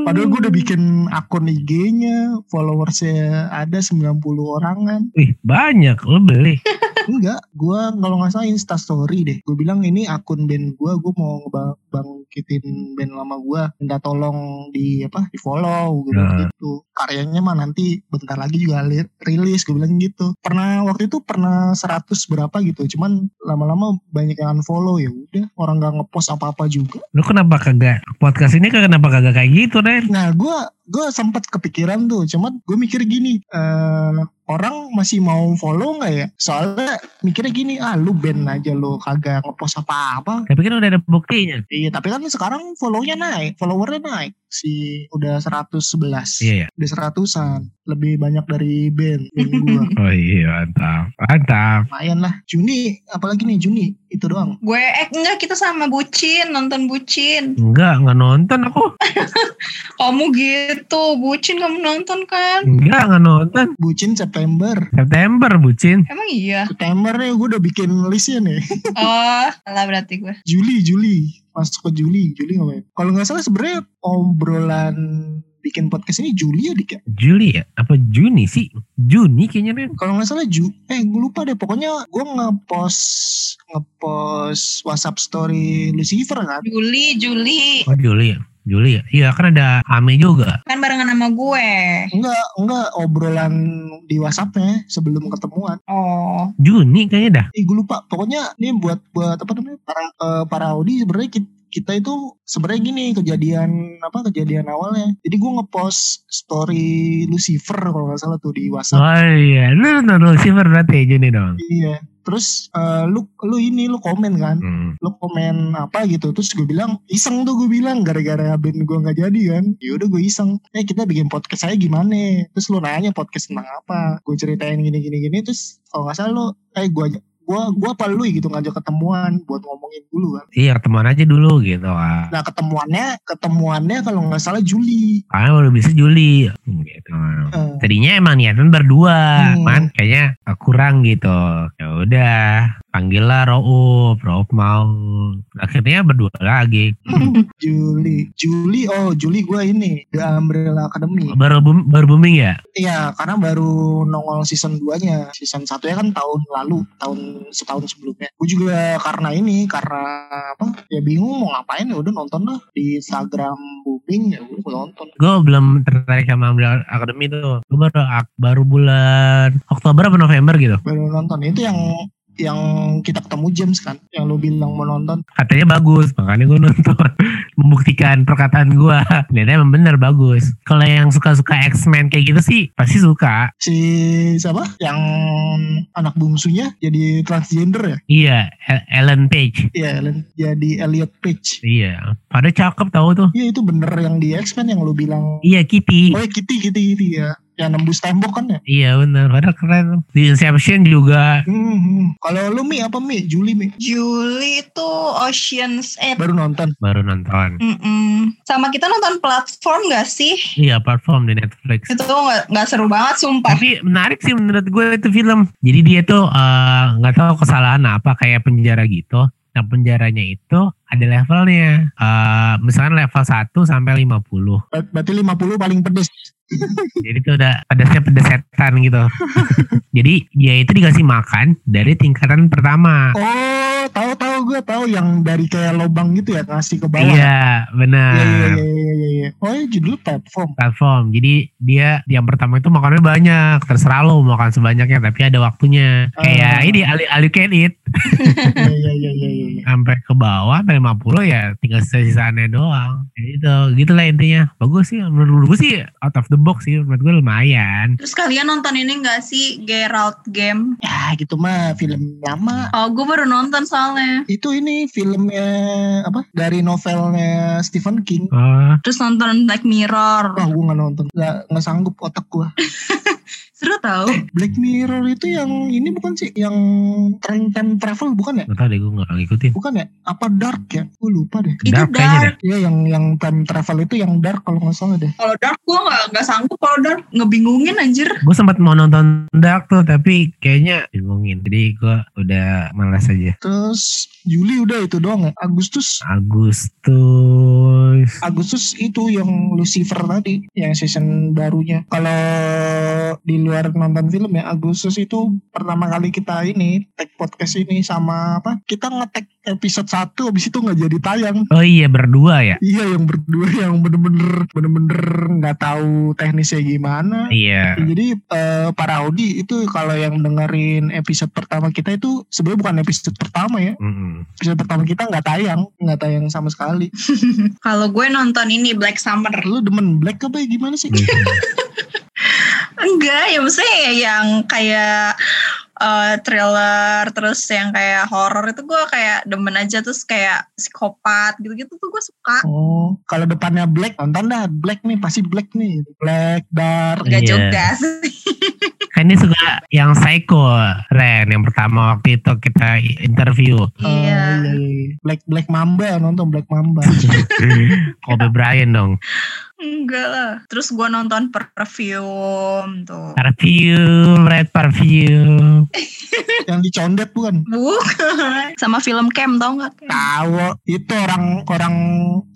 Padahal gue udah bikin akun IG-nya, followersnya ada 90 orangan. Wih banyak lo beli. Enggak, gue kalau nggak salah Insta Story deh. Gue bilang ini akun band gue, gue mau ngebangkitin band lama gue. Minta tolong di apa, di follow gue bilang Nah. gitu. Karyanya mah nanti bentar lagi juga li- rilis, gue bilang gitu. Pernah waktu itu pernah 100 berapa gitu, cuman lama-lama banyak yang unfollow ya udah. Orang nggak ngepost apa-apa juga. Lo kenapa kagak podcast ini kenapa kagak kayak gitu Ren? Nah, gue gue sempat kepikiran tuh, cuman gue mikir gini, eh orang masih mau follow nggak ya? Soalnya mikirnya gini, ah lu band aja lu kagak ngepost apa-apa. Tapi kan udah ada buktinya. Iya, tapi kan sekarang follow-nya naik, followernya naik. Si udah 111. Iya ya. Udah seratusan. Lebih banyak dari band, band gue. Oh iya mantap. Mantap. Lumayan lah. Juni, apalagi nih Juni, itu doang. Gue eh enggak kita sama bucin nonton bucin. Enggak, enggak nonton aku. Kamu gitu, bucin kamu nonton kan? Enggak, enggak nonton. Bucin September. September bucin. Emang iya. September nih gue udah bikin listnya nih. Oh, salah berarti gue. Juli, Juli. Masuk ke Juli, Juli ngapain? Kalau nggak salah sebenarnya obrolan bikin podcast ini Juli ya dik ya? Juli ya? Apa Juni sih? Juni kayaknya Ren. Kalau nggak salah Ju, eh gue lupa deh. Pokoknya gue ngepost ngepost WhatsApp story Lucifer kan. Juli, Juli. Oh Juli ya? Juli ya? Iya kan ada Ame juga. Kan barengan sama gue. Enggak, enggak obrolan di WhatsAppnya sebelum ketemuan. Oh, Juni kayaknya dah. Eh gue lupa. Pokoknya ini buat buat apa namanya para eh, para Audi sebenarnya kita, kita itu sebenarnya gini kejadian apa kejadian awalnya. Jadi gue ngepost story Lucifer kalau nggak salah tuh di WhatsApp. Oh iya, lu nonton Lucifer berarti ya Juni dong. Iya. Terus eh, lu lu ini lu komen kan? Hmm. Lu komen apa gitu terus gue bilang iseng tuh gue bilang gara-gara band gue nggak jadi kan ya udah gue iseng eh kita bikin podcast saya gimana terus lu nanya podcast tentang apa gue ceritain gini gini gini terus kalau nggak salah lu eh gue gue gue apa lu gitu ngajak ketemuan buat ngomongin dulu kan Iya ketemuan aja dulu gitu. ah. nah ketemuannya ketemuannya kalau nggak salah Juli Karena baru bisa Juli. Hmm, Gitu. Eh, Tadinya emang niatan berdua, Hmm. kan kayaknya eh, kurang gitu. Ya udah, panggillah Raup, Raup mau. Akhirnya berdua lagi. Juli Juli oh Juli gue ini The Umbrella Academy Baru boom- baru booming ya? Iya, karena baru nongol season 2-nya. Season 1-nya kan tahun lalu, tahun setahun sebelumnya. Gue juga karena ini, karena apa? Ya bingung mau ngapain ya udah nonton lah di Instagram booming ya udah gue nonton. Gue belum tertarik sama Umbrella Academy tuh. Gue baru baru bulan Oktober atau November gitu. Baru nonton itu yang yang kita ketemu James kan, yang lu bilang mau nonton. Katanya bagus, makanya gue nonton. Membuktikan perkataan gue. Ternyata emang bener bagus. Kalau yang suka-suka X-Men kayak gitu sih, pasti suka. Si siapa? Yang anak bungsunya jadi transgender ya? Iya, El- Ellen Page. Iya, Ellen. jadi Elliot Page. Iya, pada cakep tau tuh. Iya itu bener yang di X-Men yang lu bilang. Iya, Kitty. Oh ya Kitty, Kitty, Kitty ya. Yang nembus tembok kan ya? Iya bener, padahal keren. Di Inception juga. Hmm. Kalau lu Mi apa Mi? Juli Mi? Juli itu Ocean's 8. Baru nonton. Baru nonton. Mm-mm. Sama kita nonton platform gak sih? Iya, platform di Netflix. Itu gak, nggak seru banget sumpah. Tapi menarik sih menurut gue itu film. Jadi dia tuh eh, nggak tahu kesalahan apa kayak penjara gitu. Nah penjaranya itu ada levelnya. Eh misalkan level 1 sampai 50. Ber- Berarti 50 paling pedes. Jadi itu udah pedasnya pedes setan gitu. Jadi dia itu dikasih makan dari tingkatan pertama. Oh, tahu tahu gue tahu yang dari kayak lobang gitu ya ngasih ke bawah. Iya, benar. Iya iya iya iya iya. iya. Oh, ya judul platform. platform. Jadi dia yang pertama itu makannya banyak, terserah lo makan sebanyaknya, tapi ada waktunya. Kayak Oh. ini all, all you can eat Iya iya iya iya iya. sampai ke bawah sampai 50 ya tinggal sisa-sisaannya doang. Ya gitu, gitulah intinya. Bagus sih menurut gue sih out of the box sih menurut gue lumayan. Terus kalian nonton ini gak sih Geralt Game? Ya gitu mah film lama. Oh gue baru nonton soalnya. Itu ini filmnya apa? Dari novelnya Stephen King. Oh, Terus nonton Black Mirror. Wah, gue nggak nonton. Nggak nggak sanggup otak gue. Seru tau. Black Mirror itu yang ini bukan sih? Yang time time travel bukan ya? gak deh gue gak ngikutin. Bukan ya? Apa dark ya? Gue lupa deh. Itu Dark kayaknya dark. Iya yang yang time travel itu yang dark kalau nggak salah deh. Kalau dark gue gak, nggak sanggup kalau dark. Ngebingungin anjir. Gue sempat mau nonton Dark tuh tapi kayaknya bingungin. Jadi gue udah malas aja. Terus Juli udah itu doang ya. Agustus Agustus. Agustus itu yang Lucifer tadi yang season barunya. Kalau di luar nonton film ya Agustus itu pertama kali kita ini tag podcast ini sama apa? Kita ngetek episode 1 habis itu nggak jadi tayang. Oh iya berdua ya? Iya yang berdua yang bener-bener bener-bener nggak tahu teknisnya gimana. Iya. Jadi eh, para Audi itu kalau yang dengerin episode pertama kita itu sebenarnya bukan episode pertama ya. Mm-mm. Episode pertama kita nggak tayang, nggak tayang sama sekali. Kalau gue nonton ini Black Summer. Lu demen Black apa ya gimana sih? Enggak, ya maksudnya ya yang kayak eh, thriller terus yang kayak horror itu gue kayak demen aja terus kayak psikopat gitu-gitu tuh gue suka. Oh, kalau depannya Black nonton dah Black nih pasti Black nih. Black, Dark. Enggak Iya. juga sih. Kan ini suka yang psycho, Ren. Yang pertama waktu itu kita interview. Iya. iya. Black Black Mamba nonton Black Mamba. Kobe Bryant dong. Enggak lah. Terus gue nonton perfume tuh. Parfum, red parfum. yang dicondet bukan? Bukan. Sama film Cam tau gak? Tahu itu orang orang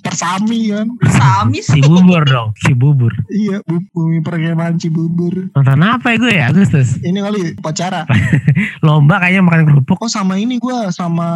persami kan. Sami Si sih. bubur dong, si bubur. Iya, bu- bumi perkemahan Cibubur. Nonton apa ya gue ya Agustus? Ini kali upacara. Lomba kayaknya makan kerupuk. Oh sama ini gua sama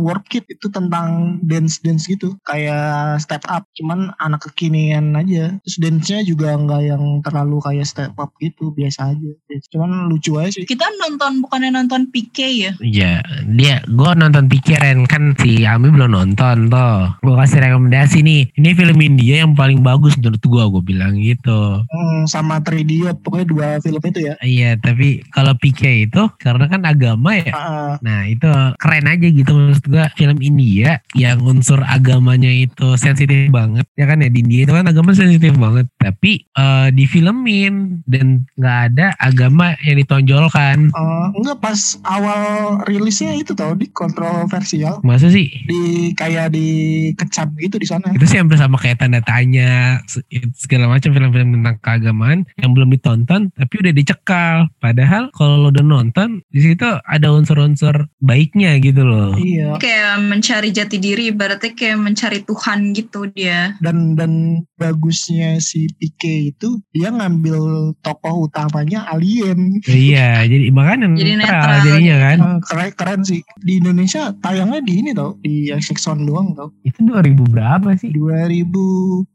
Work Kid itu tentang dance dance gitu, kayak step up, cuman anak kekinian aja. Terus dance-nya juga nggak yang terlalu kayak step up gitu, biasa aja. Cuman lucu aja sih. Kita nonton bukannya nonton PK ya? Iya, dia gue nonton pikiran kan si Ami belum nonton tuh. Gue kasih rekomendasi nih. Ini film India yang paling bagus menurut gue, gue bilang gitu. Hmm, sama 3 Idiot, pokoknya dua film itu ya. Iya, tapi kalau PK itu karena kan agama ya. Ah, Nah itu keren aja gitu menurut gua film India yang unsur agamanya itu sensitif banget ya kan ya di India itu kan agama sensitif banget tapi eh, difilmin dan nggak ada agama yang ditonjolkan eh, enggak pas awal rilisnya itu tau di kontroversial masa sih di kayak dikecam gitu di sana. itu sih hampir sama kayak tanda tanya se- segala macam film-film tentang keagamaan yang belum ditonton tapi udah dicekal padahal kalau lo udah nonton di situ ada unsur-unsur baiknya gitu loh Iya. Kayak mencari jati diri, ibaratnya kayak mencari Tuhan gitu dia. Dan dan bagusnya si PK itu dia ngambil tokoh utamanya alien. Iya, jadi makanya Jadi netral, netral jadinya kan. Eh, keren keren sih. Di Indonesia tayangnya di ini tau, di One doang tau. Itu 2000 berapa sih? 2014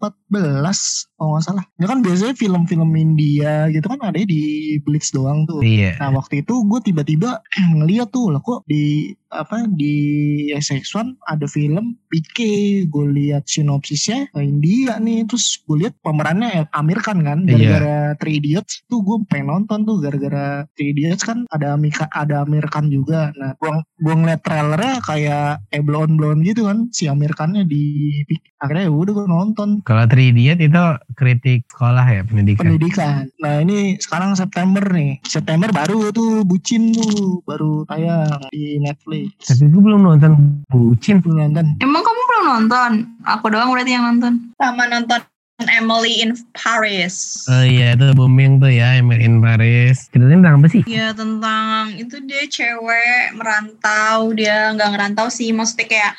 kalau nggak salah. Ya kan biasanya film-film India gitu kan ada di Blitz doang tuh. Iya. Nah waktu itu gue tiba-tiba ngeliat tuh lah kok di apa di SX1 ada film PK gue lihat sinopsisnya India nih terus gue lihat pemerannya Amir Khan kan Iya. gara-gara Three Idiots tuh gue pengen nonton tuh gara-gara Three Idiots kan ada Amika, ada Amir Khan juga nah gue gue ngeliat trailernya kayak eh blon blon gitu kan si Amir Khannya di akhirnya ya udah gue nonton Kalau 3 Idiot itu kritik sekolah ya pendidikan. pendidikan. Nah ini sekarang September nih. September baru tuh bucin tuh baru tayang di Netflix. Tapi gue belum nonton Bucin. Belum nonton. Emang kamu belum nonton? Aku doang berarti yang nonton. Sama nonton Emily in Paris. Oh iya itu booming tuh ya Emil in Paris. Ceritanya tentang apa sih? Ya tentang itu dia cewek merantau dia nggak ngerantau sih maksudnya kayak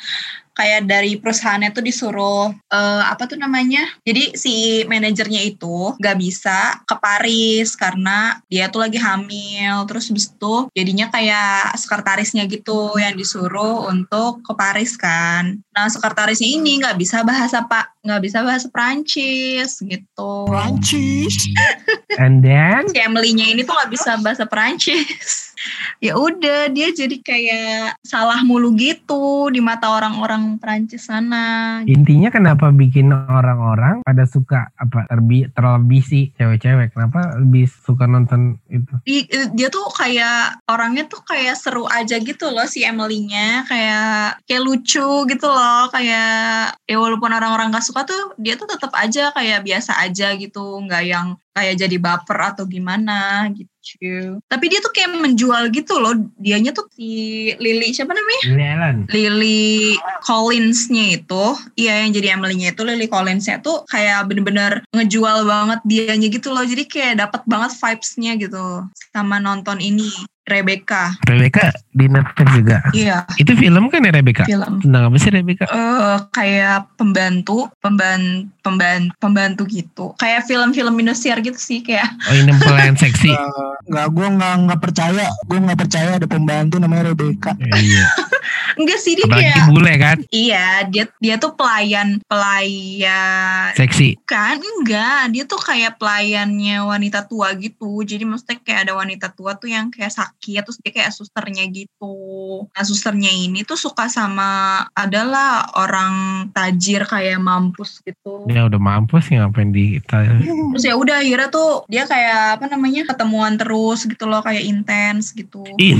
kayak dari perusahaannya tuh disuruh eh, apa tuh namanya? Jadi si manajernya itu nggak bisa ke Paris karena dia tuh lagi hamil. Terus habis itu jadinya kayak sekretarisnya gitu yang disuruh untuk ke Paris kan. Nah sekretarisnya ini nggak bisa bahasa pak nggak bisa bahasa Perancis gitu. Prancis. And then? Si Emily-nya ini tuh nggak bisa bahasa Perancis. Ya udah dia jadi kayak salah mulu gitu di mata orang-orang Perancis sana. intinya kenapa bikin orang-orang pada suka apa terbi terlebih sih cewek-cewek kenapa lebih suka nonton itu? Di- dia tuh kayak orangnya tuh kayak seru aja gitu loh si Emily-nya kayak kayak lucu gitu loh kayak ya walaupun orang-orang gak suka tuh dia tuh tetap aja kayak biasa aja gitu nggak yang kayak jadi baper atau gimana gitu. Tapi dia tuh kayak menjual gitu loh. Dianya tuh si Lily siapa namanya? Lily Allen. Lily Collins-nya itu, iya yang jadi Emily-nya itu Lily Collins-nya tuh kayak bener-bener ngejual banget dianya gitu loh. Jadi kayak dapat banget vibes-nya gitu sama nonton ini Rebecca. Rebecca di Netflix juga. Iya, Itu film kan ya Rebecca? film. Tentang apa sih Rebecca? eh kayak pembantu, pemban, pemban, pembantu gitu. Kayak film-film Indosiar gitu sih kayak. Oh ini pelayan seksi. Eh, Nggak, gue nggak nggak percaya. Gue nggak percaya ada pembantu namanya Rebecca. iya. Enggak sih dia Apalagi kayak bule kan? iya, dia dia tuh pelayan pelayan Seksi. kan enggak dia tuh kayak pelayannya wanita tua gitu jadi maksudnya kayak ada wanita tua tuh yang kayak sakit terus dia kayak susternya gitu. Nah susternya ini tuh suka sama adalah orang tajir kayak mampus gitu. Dia udah mampus sih ngapain di terus ya udah akhirnya tuh dia kayak apa namanya ketemuan terus gitu loh kayak intens gitu. Ih,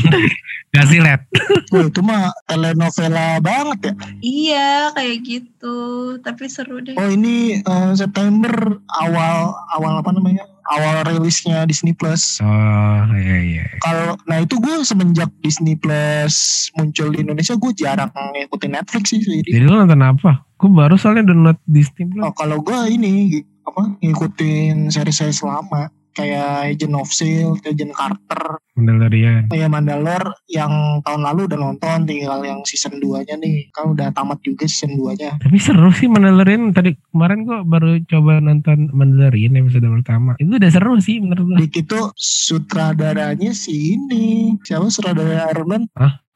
Gak sih liat. Wah, itu mah telenovela banget ya. iya kayak gitu. Tapi seru deh. Oh ini eh, September awal awal apa namanya? Awal rilisnya Disney Plus. Oh iya iya. Kalau nah itu gue semenjak Disney Plus muncul di Indonesia gue jarang ngikutin Netflix sih. Jadi Jadi lu nonton apa? Gue baru soalnya download Disney Plus. oh, kalau gue ini apa ngikutin seri-seri lama kayak Agent of Shield, Agent Carter, Mandalorian. Kayak Mandalor yang tahun lalu udah nonton tinggal yang season 2-nya nih. Kan udah tamat juga season 2-nya. Tapi seru sih Mandalorian. Tadi kemarin gua baru coba nonton Mandalorian episode pertama. Itu udah seru sih menurut gua. Itu sutradaranya si ini. Siapa sutradara Iron Man?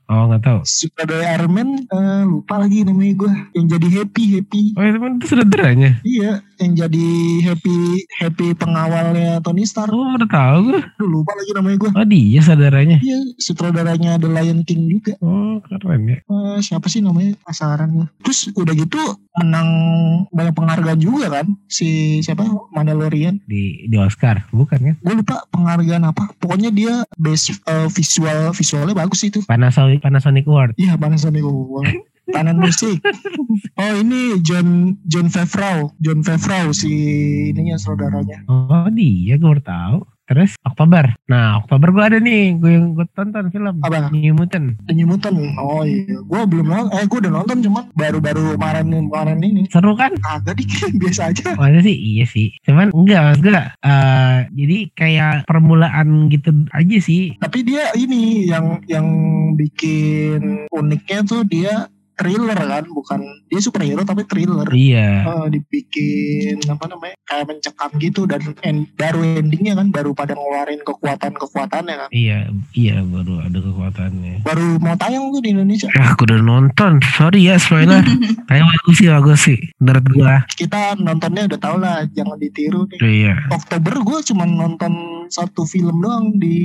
Oh nggak tahu. Sutradara Iron Man eh, lupa lagi namanya gue. Yang jadi happy happy. Oh itu kan itu saudaranya. Iya, yang jadi happy happy pengawalnya Tony Stark. Oh udah tahu gue. Aduh, lupa lagi namanya gue. Oh dia saudaranya. Iya, sutradaranya The Lion King juga. Oh keren ya. Eh, siapa sih namanya pasaran. Terus udah gitu menang banyak penghargaan juga kan si siapa Mandalorian. Di di Oscar bukan kan? Gue lupa penghargaan apa. Pokoknya dia best eh, visual visualnya bagus itu. Panasonic Panasonic Award. Iya Panasonic Award. Tanan musik. Oh ini John John Favreau. John Favreau si ininya saudaranya. Oh dia gue baru tahu. Terus Oktober. Nah Oktober gue ada nih. Gue yang gue tonton film. Apa? New Mutant. New Mutant. Oh iya. Gue belum nonton. Eh gue udah nonton cuman baru-baru kemarin kemarin ini. Seru kan? Agak dikit biasa aja. Masa sih iya sih. Cuman enggak mas gue. eh, jadi kayak permulaan gitu aja sih. Tapi dia ini yang yang bikin uniknya tuh dia thriller kan, bukan dia superhero tapi thriller. Iya. Eh, dibikin apa namanya kayak mencekam gitu dan end- baru endingnya kan baru pada ngeluarin kekuatan kekuatannya kan Iya, iya baru ada kekuatannya. baru mau tayang tuh di Indonesia Ah, aku udah nonton. Sorry ya spoiler. Kayak bagus sih, bagus sih. Menurut gua. kita nontonnya udah tau lah jangan ditiru nih Iya. Oktober gue cuma nonton satu film doang di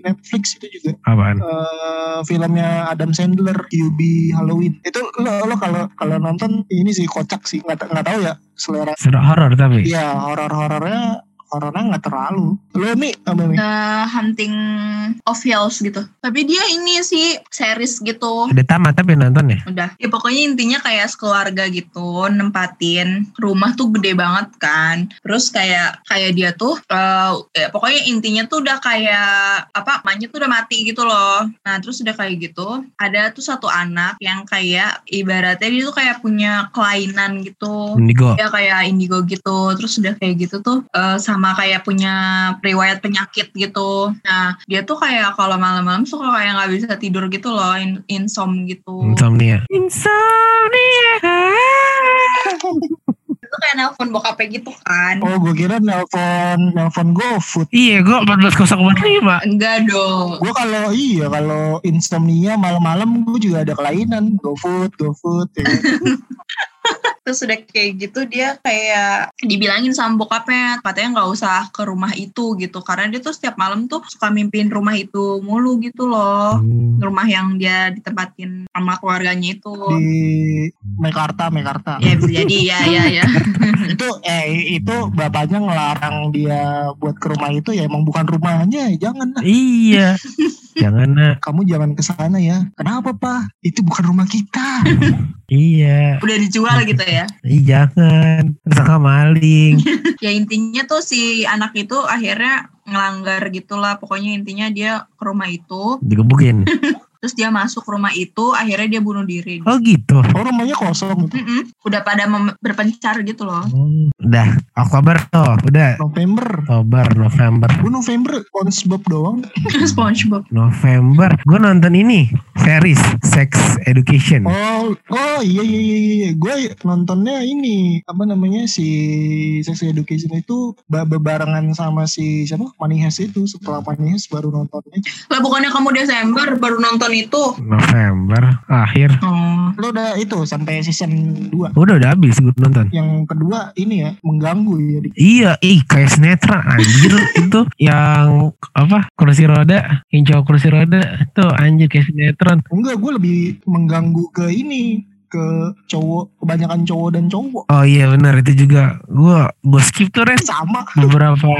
Netflix itu juga Apaan? Eh, filmnya Adam Sandler QB Halloween itu lo lo kalau kalau nonton ini sih kocak sih nggak nggak tahu ya selera horor tapi. Iya horor horornya horornya nggak terlalu lo mi apa mi The Hunting of Hills gitu. Tapi dia ini sih series gitu. Udah tamat tapi nonton ya? Udah. Ya pokoknya intinya kayak sekeluarga gitu nempatin rumah tuh gede banget kan. Terus kayak kayak dia tuh eh, ya pokoknya intinya tuh udah kayak apa mamanya tuh udah mati gitu loh. Nah, terus udah kayak gitu ada tuh satu anak yang kayak ibaratnya dia tuh kayak punya kelainan gitu. Indigo. Ya kayak indigo gitu. Terus udah kayak gitu tuh eh, sama kayak punya riwayat penyakit gitu. Nah, dia tuh kayak kalau malam-malam suka kayak nggak bisa tidur gitu loh, in insom gitu. Insomnia. Insomnia. Itu kayak nelpon bokapnya gitu kan. oh gue kira nelpon nelpon GoFood Iya, gua 14045. Enggak dong. gue kalau iya kalau insomnia malam-malam gue juga ada kelainan GoFood GoFood ya. Terus udah kayak gitu dia kayak dibilangin sama bokapnya katanya nggak usah ke rumah itu gitu karena dia tuh setiap malam tuh suka mimpin rumah itu mulu gitu loh. Hmm. Rumah yang dia ditempatin sama keluarganya itu. di Mekarta Mekarta Ya bisa jadi ya ya ya. itu eh itu bapaknya ngelarang dia buat ke rumah itu ya emang bukan rumahnya jangan lah. Iya. Jangan kamu jangan ke sana ya kenapa pak itu bukan rumah kita Iya. Udah dijual gitu ya. Ih jangan. Tersangka maling. Ya intinya tuh si anak itu akhirnya ngelanggar gitulah pokoknya intinya dia ke rumah itu Digebukin. terus dia masuk rumah itu akhirnya dia bunuh diri Oh gitu. oh rumahnya kosong gitu. Mm-mm. udah pada mem- berpencar gitu loh Oh, udah Oktober tuh. Udah. November Oktober, November. gue November SpongeBob doang SpongeBob November. Gue nonton ini. Series. Sex Education. oh oh iya iya iya, iya. gue nontonnya ini apa namanya si Sex Education itu ba- bebarengan sama si siapa Money Heist itu setelah Money Heist baru nontonnya lah bukannya kamu Desember baru nonton itu November. Akhir. oh. lo udah itu sampai season 2 Udah udah habis gue nonton. yang kedua ini ya mengganggu ya. Iya, ih kayak sinetron anjir itu yang apa kursi roda, yang cowok kursi roda tuh anjir kayak sinetron. enggak gue lebih mengganggu ke ini ke cowok kebanyakan cowok dan cowok Oh iya benar itu juga gua gua skip tuh res sama beberapa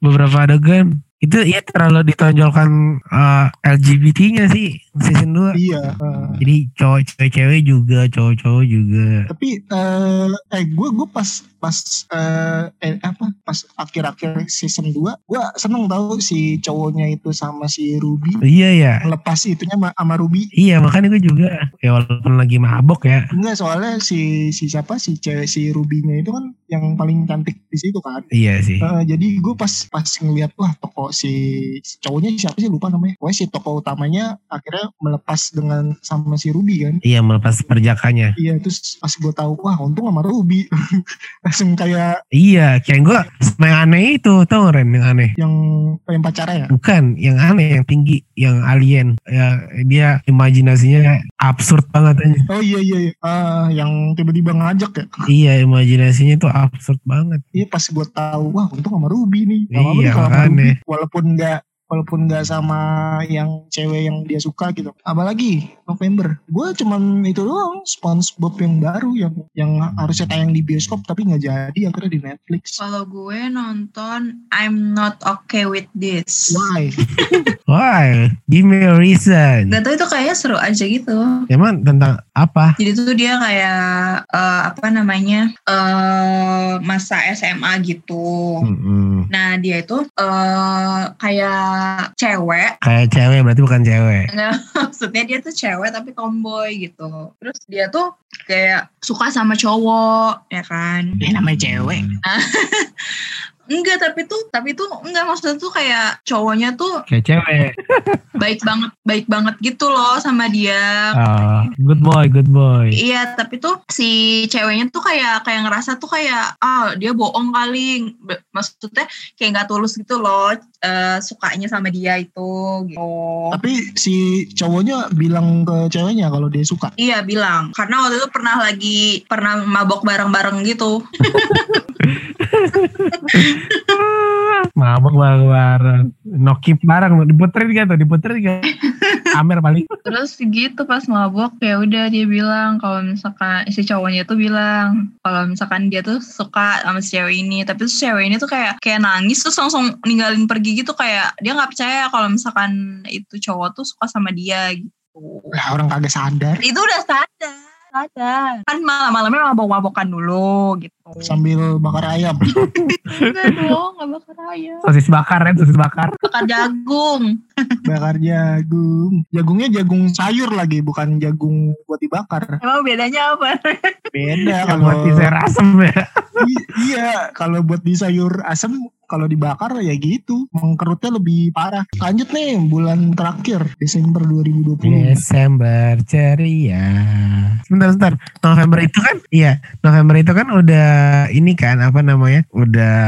beberapa adegan itu ya terlalu ditonjolkan eh, LGBT-nya sih season 2. Iya. eh. Jadi cowok cewek-cewek juga, cowok-cowok juga. tapi eh eh gue gue pas pas eh, eh apa pas akhir-akhir season 2 gue seneng tahu si cowoknya itu sama si Ruby Iya ya. lepas itunya sama, sama Ruby Iya makanya gue juga ya walaupun lagi mabok ya. enggak soalnya si si siapa si cewek si Ruby-nya itu kan yang paling cantik di situ kan Iya sih. Eh, jadi gue pas pas ngeliat wah toko si, si cowoknya siapa sih lupa namanya pokoknya si toko utamanya akhirnya melepas dengan sama si Ruby kan Iya melepas perjakannya. iya terus pas gue tahu wah untung sama Ruby langsung kayak Iya, kayak gue yang aneh itu tau Ren yang aneh. yang yang pacarnya ya Bukan, yang aneh, yang tinggi, yang alien. Ya dia imajinasinya absurd banget aja. Oh iya iya, iya. Ah, yang tiba-tiba ngajak ya. Iya, imajinasinya itu absurd banget. Iya pas gue tahu, wah untung sama Ruby nih. Gak Iya, sama makanya. Ruby, walaupun nggak walaupun nggak sama yang cewek yang dia suka gitu. Apalagi November, gue cuman itu doang SpongeBob yang baru yang yang harusnya tayang di bioskop tapi nggak jadi akhirnya di Netflix. Kalau gue nonton I'm Not Okay With This. Why? Why? Give me a reason. Gak tau itu kayaknya seru aja gitu. Emang tentang apa? Jadi tuh dia kayak eh, apa namanya eh masa SMA gitu. Mm-mm. Nah dia itu eh kayak cewek. Kayak cewek berarti bukan cewek. Nggak, maksudnya dia tuh cewek tapi tomboy gitu. Terus dia tuh kayak suka sama cowok ya kan. Ya namanya cewek. Enggak tapi tuh tapi tuh enggak maksudnya tuh kayak cowoknya tuh Kayak cewek. baik banget baik banget gitu loh sama dia. Oh, good boy, good boy. Iya, tapi tuh si ceweknya tuh kayak kayak ngerasa tuh kayak ah dia bohong kali, maksudnya kayak nggak tulus gitu loh eh, sukanya sama dia itu. Gitu. Tapi si cowoknya bilang ke ceweknya kalau dia suka. Iya bilang, karena waktu itu pernah lagi pernah mabok bareng-bareng gitu. Mabok bareng-bareng. Nokip bareng. Diputerin kan tuh, diputerin kan. Amer paling. Terus gitu pas mabok ya udah dia bilang kalau misalkan si cowoknya tuh bilang kalau misalkan dia tuh suka sama si cewek ini, tapi tuh cewek ini tuh kayak kayak nangis terus langsung ninggalin pergi gitu kayak dia nggak percaya kalau misalkan itu cowok tuh suka sama dia gitu. Lah orang kagak sadar Itu udah sadar, sadar. Kan malam-malamnya mabok-mabokan dulu gitu. sambil bakar ayam. Enggak dong, gak bakar ayam. Sosis bakar ya, sosis bakar. Bakar jagung. bakar jagung. Jagungnya jagung sayur lagi, bukan jagung buat dibakar. Emang bedanya apa? Beda kalau buat di sayur asem ya. I- iya, kalau buat di sayur asem kalau dibakar ya gitu, mengkerutnya lebih parah. Lanjut nih, bulan terakhir Desember 2020. Desember ceria. Sebentar, sebentar. November itu kan, iya. November itu kan udah ini kan, apa namanya? Udah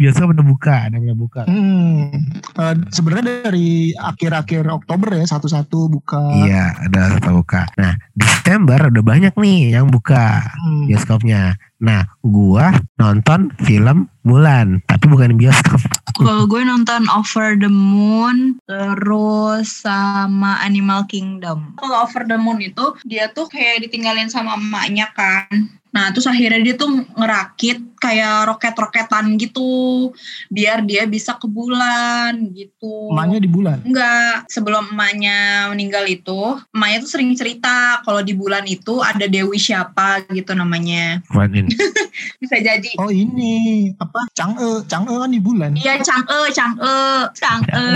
bioskop udah buka, ada yang udah buka. Hmm, eh, sebenarnya dari akhir-akhir Oktober ya satu-satu buka. Iya, ada satu buka. Nah, Desember udah banyak nih yang buka Hmm. bioskopnya. Nah, gua nonton film Mulan, tapi bukan di bioskop. Kalau gue nonton Over the Moon terus sama Animal Kingdom. Kalau Over the Moon itu dia tuh kayak ditinggalin sama emaknya kan. Nah terus akhirnya dia tuh ngerakit kayak roket-roketan gitu biar dia bisa ke bulan gitu. Emaknya di bulan. Enggak, sebelum emaknya meninggal itu, emaknya tuh sering cerita kalau di bulan itu ada Dewi siapa gitu namanya. Bisa jadi Oh ini apa? Chang'e, Chang'e kan di bulan. Iya Chang'e, Chang'e, Chang'e.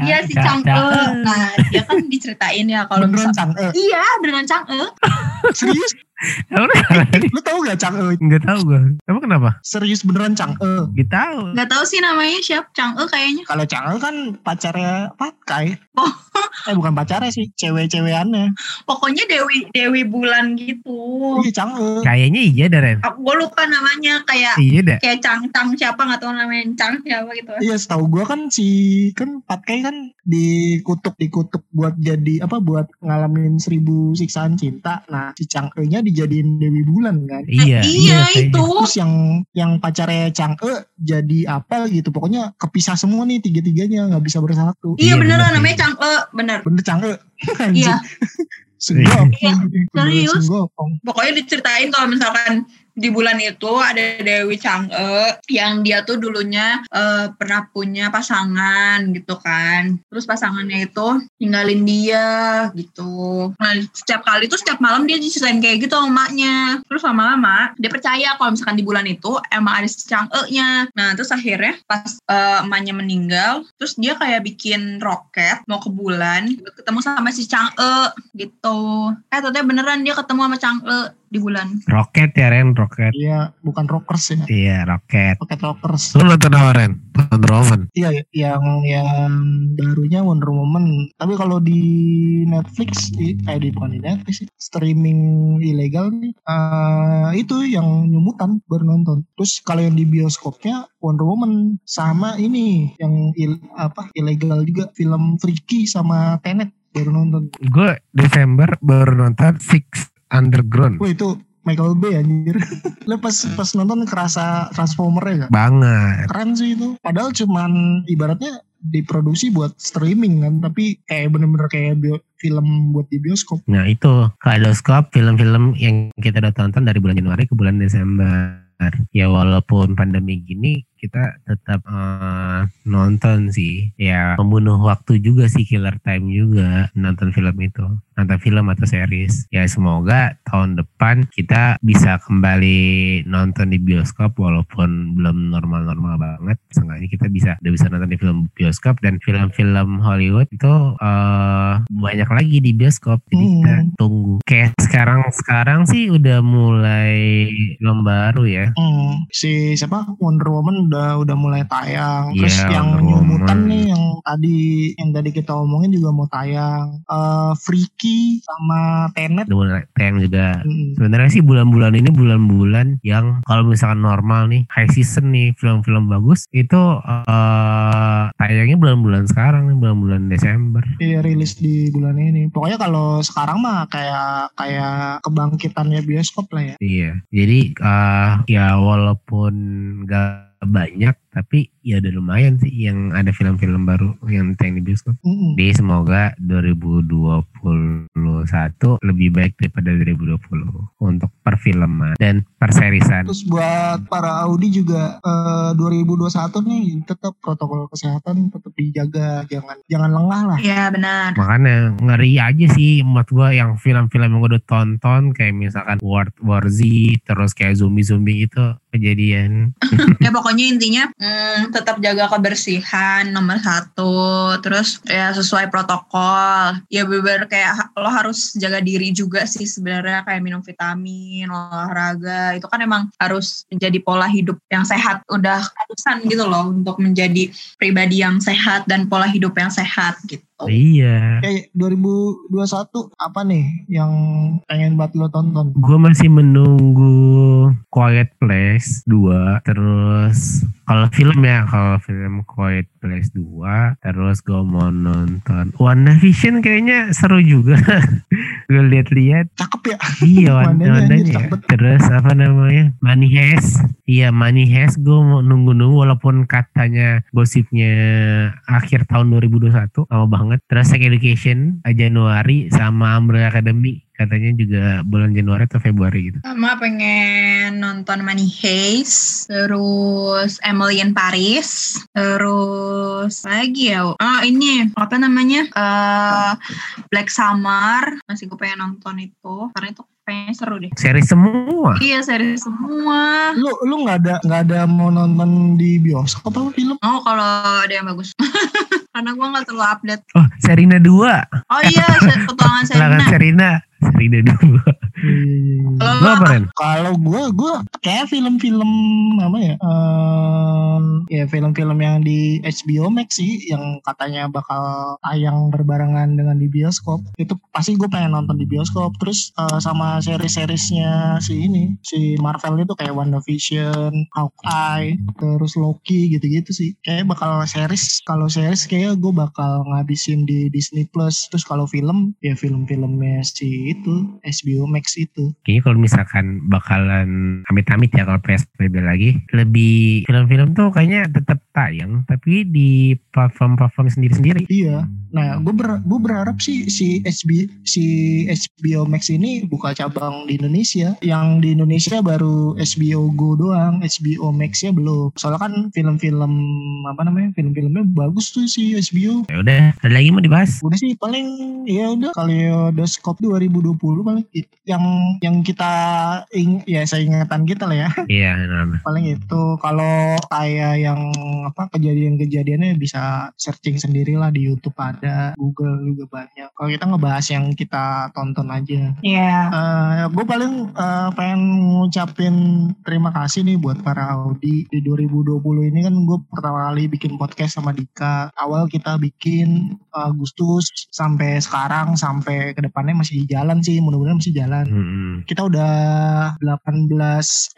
Iya si Chang'e. ca- Nah dia kan diceritain ya kalau Beneran misal Chang'e. Iya dengan Chang'e. Serius? Lu tahu gak Chang'e? Nggak tahu gua. Emang kenapa? Serius beneran Chang'e. Nggak tahu. Gak tahu sih namanya siapa Chang'e kayaknya. Kalau Chang'e kan pacarnya Patkai. Oh. Eh bukan pacarnya sih, cewek-cewekannya. Pokoknya Dewi Dewi Bulan gitu. Iya Chang'e. Kayaknya iya dah Ren. Aku gue lupa namanya kayak Iya dah. kayak Chang Chang siapa nggak tahu namanya Chang siapa gitu. Iya setahu gua kan si kan Patkai kan dikutuk dikutuk buat jadi apa buat ngalamin seribu siksaan cinta. Nah si Chang'e-nya dijadiin Dewi Bulan kan. Iya. iya kayaknya. itu. Terus yang yang pacarnya Chang'e jadi apa gitu. Pokoknya kepisah semua nih tiga-tiganya nggak bisa bersatu. Iya Iya, beneran bener. namanya Chang'e bener. Bener Chang'e. Iya. Senggopong. Iya, serius. Pokoknya diceritain kalau misalkan di bulan itu ada Dewi Chang'e yang dia tuh dulunya eh, pernah punya pasangan gitu kan. Terus pasangannya itu ninggalin dia gitu. Nah, setiap kali tuh setiap malam dia diceritain kayak gitu sama emaknya. Terus lama-lama dia percaya kalau misalkan di bulan itu emang ada si Chang'e-nya. Nah, terus akhirnya pas eh, emaknya meninggal, terus dia kayak bikin roket mau ke bulan, ketemu sama si Chang'e gitu. Eh, ternyata beneran dia ketemu sama Chang'e di bulan. Roket ya Ren, roket. Iya, bukan rockers ya. Iya, roket. Rocket rockers. Lu nonton apa Ren? Wonder Woman. Iya, yang yang barunya Wonder Woman. Tapi kalau di Netflix, di, eh di bukan di Netflix sih, streaming ilegal nih, eh, itu yang nyumutan baru nonton. Terus kalau yang di bioskopnya Wonder Woman sama ini yang il- apa ilegal juga film Freaky sama Tenet baru nonton. Gue Desember baru nonton Six Underground. Wah itu Michael Bay anjir. Lo pas pas nonton kerasa Transformer ya gak? Banget. Keren sih itu. Padahal cuman ibaratnya diproduksi buat streaming kan, tapi kayak bener-bener kayak bio- film buat di bioskop. Nah itu kaleidoskop film-film yang kita udah tonton dari bulan Januari ke bulan Desember. Ya walaupun pandemi gini kita tetap eh, nonton sih. Ya membunuh waktu juga sih killer time juga nonton film itu. Nonton film atau series. Ya semoga tahun depan kita bisa kembali nonton di bioskop walaupun belum normal-normal banget. Seenggaknya kita bisa udah bisa nonton di film bioskop dan film-film Hollywood itu eh, banyak lagi di bioskop. Jadi Hmm. kita tunggu. Kayak sekarang sekarang sih udah mulai film baru ya. Hmm, si siapa Wonder Woman udah udah mulai tayang. Terus Iya, yang Wonder nyumutan Woman. nih yang tadi yang tadi kita omongin juga mau tayang. Eh Freaky sama Tenet. Udah mulai tayang juga. Hmm. Sebenarnya sih bulan-bulan ini bulan-bulan yang kalau misalkan normal nih high season nih film-film bagus itu eh tayangnya bulan-bulan sekarang nih bulan-bulan Desember. Iya rilis di bulan ini. Pokoknya kalau sekarang mah kayak kayak kebangkitannya bioskop lah ya. Iya. Jadi eh ya walaupun gak banyak tapi ya udah lumayan sih yang ada film-film baru yang tayang di bioskop. Mm-mm. Jadi semoga 2021 lebih baik daripada 2020 untuk perfilman dan perserisan. Terus buat para Audi juga eh, 2021 nih tetap protokol kesehatan tetap dijaga, jangan jangan lengah lah. Iya benar. Makanya ngeri aja sih menurut gua yang film-film yang gue udah tonton kayak misalkan World War Z terus kayak zombie-zombie itu kejadian. ya pokoknya intinya hmm, tetap jaga kebersihan nomor satu. Terus ya sesuai protokol. Ya bener kayak lo harus jaga diri juga sih sebenarnya kayak minum vitamin olahraga. Itu kan emang harus menjadi pola hidup yang sehat. Udah harusan gitu loh untuk menjadi pribadi yang sehat dan pola hidup yang sehat gitu Iya. Kayak 2021 apa nih yang pengen banget lo tonton? Gue masih menunggu Quiet Place 2 Terus kalau film ya Kalau film Quiet Place 2 Terus gue mau nonton WandaVision kayaknya seru juga Gue lihat-lihat Cakep ya? Iya Wandanya anjir, ya. cakep. Terus apa namanya Money Heist Iya Money Heist gue mau nunggu-nunggu Walaupun katanya gosipnya Akhir tahun 2021 Lama banget. Terus Sex Education eh, Januari Sama Umbrella Academy. Katanya juga bulan Januari atau Februari gitu. Sama pengen nonton Money Heist terus Emily in Paris terus lagi ya? Oh ini apa namanya? Eh Black Summer masih gue pengen nonton itu. Karena itu kayaknya seru deh. Seri semua. Iya seri semua. Lu lu nggak ada nggak ada mau nonton di bioskop apa film? oh kalau ada yang bagus. Karena gue nggak terlalu update. Oh Serina 2 oh iya petualangan Silakan Serena Serina. Serina 2 Kalau Lu apa Ren? Kalau gue gue kayak film-film apa ya? Ehm, ya film-film yang di HBO Max sih yang katanya bakal tayang berbarengan dengan di bioskop. Itu pasti gue pengen nonton di bioskop. Terus eh, sama seri-serisnya si ini, si Marvel itu kayak WandaVision, Hawkeye, terus Loki gitu-gitu sih. Kayak bakal series. Kalau series kayak gue bakal ngabisin di Disney Plus. Terus kalau film ya film-filmnya si itu HBO Max itu. Kayaknya kalau misalkan bakalan amit-amit ya kalau PSBB lagi, lebih film-film tuh kayaknya tetap tayang, tapi di platform-platform sendiri-sendiri. Iya. Nah, gue ber, gue berharap sih si HB, si HBO Max ini buka cabang di Indonesia. Yang di Indonesia baru HBO Go doang, HBO Max-nya belum. Soalnya kan film-film apa namanya? Film-filmnya bagus tuh si HBO. Ya udah, ada lagi mau dibahas? Udah sih paling ya udah Kaleidoskop 2020 paling yang yang kita ing, ya seingatan kita lah ya. Iya, nah, paling itu kalau kayak yang apa kejadian-kejadiannya bisa searching sendiri lah di YouTube ada Google juga banyak. Kalau kita ngebahas yang kita tonton aja. Iya. gue paling eh, pengen ngucapin terima kasih nih buat para Audi. Di 2020 ini kan gue pertama kali bikin podcast sama Dika. Awal kita bikin Agustus sampai sekarang sampai ke depannya masih jalan sih. Mudah-mudahan masih jalan mm-mm. kita udah 18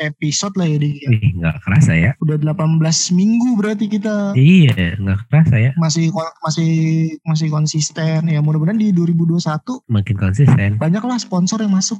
episode lah ya Dik. Wih, nggak kerasa ya? Udah 18 minggu berarti kita Iya, nggak kerasa ya? masih masih masih konsisten ya mudah-mudahan di 2021 Makin konsisten. banyaklah sponsor yang masuk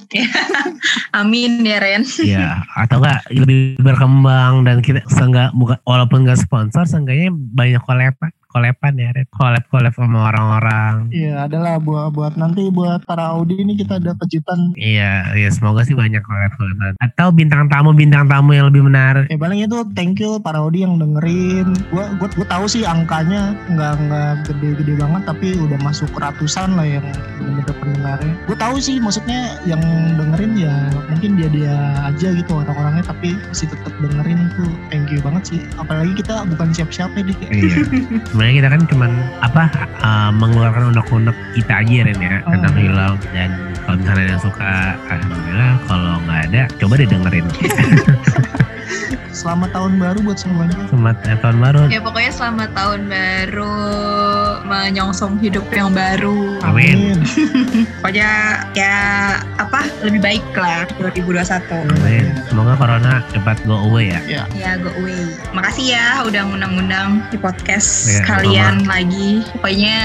Amin ya Ren. Iya, atau enggak lebih berkembang dan kita seenggak bukan walaupun nggak sponsor, seenggaknya banyak kolepan, kolepan ya, Red. kolep-kolep sama orang-orang. Iya adalah buat buat nanti buat para Audi ini kita ada kejutan Iya, iya semoga sih banyak kolep-kolepan. Atau bintang tamu bintang tamu yang lebih menarik. ya paling itu thank you para Audi yang dengerin gua gua, gua tahu sih angkanya nggak nggak gede-gede banget tapi udah masuk ratusan lah yang bener-bener pendengarnya gue tahu sih maksudnya yang dengerin ya mungkin dia dia aja gitu orang-orangnya tapi masih tetap dengerin itu thank you banget sih apalagi kita bukan siap-siapa dik Iya. Sebenarnya kita kan cuman apa uh, mengeluarkan unek-unek kita aja Ren ya tentang Hmm. film dan kalau misalnya yang suka alhamdulillah kalau nggak ada coba deh dengerin selamat tahun baru buat semuanya selamat eh, tahun baru Ya pokoknya selamat tahun baru, menyongsong hidup yang baru. Amin. Pokoknya ya apa lebih baik lah 2021. Amin. semoga corona cepat go away ya Ya go away. Makasih ya udah ngundang-ngundang di podcast Iya, kalian lagi. Pokoknya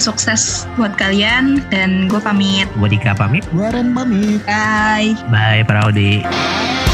sukses buat kalian dan gue pamit. gue Dika pamit gue Ren pamit Bye. bye para Audi Bye.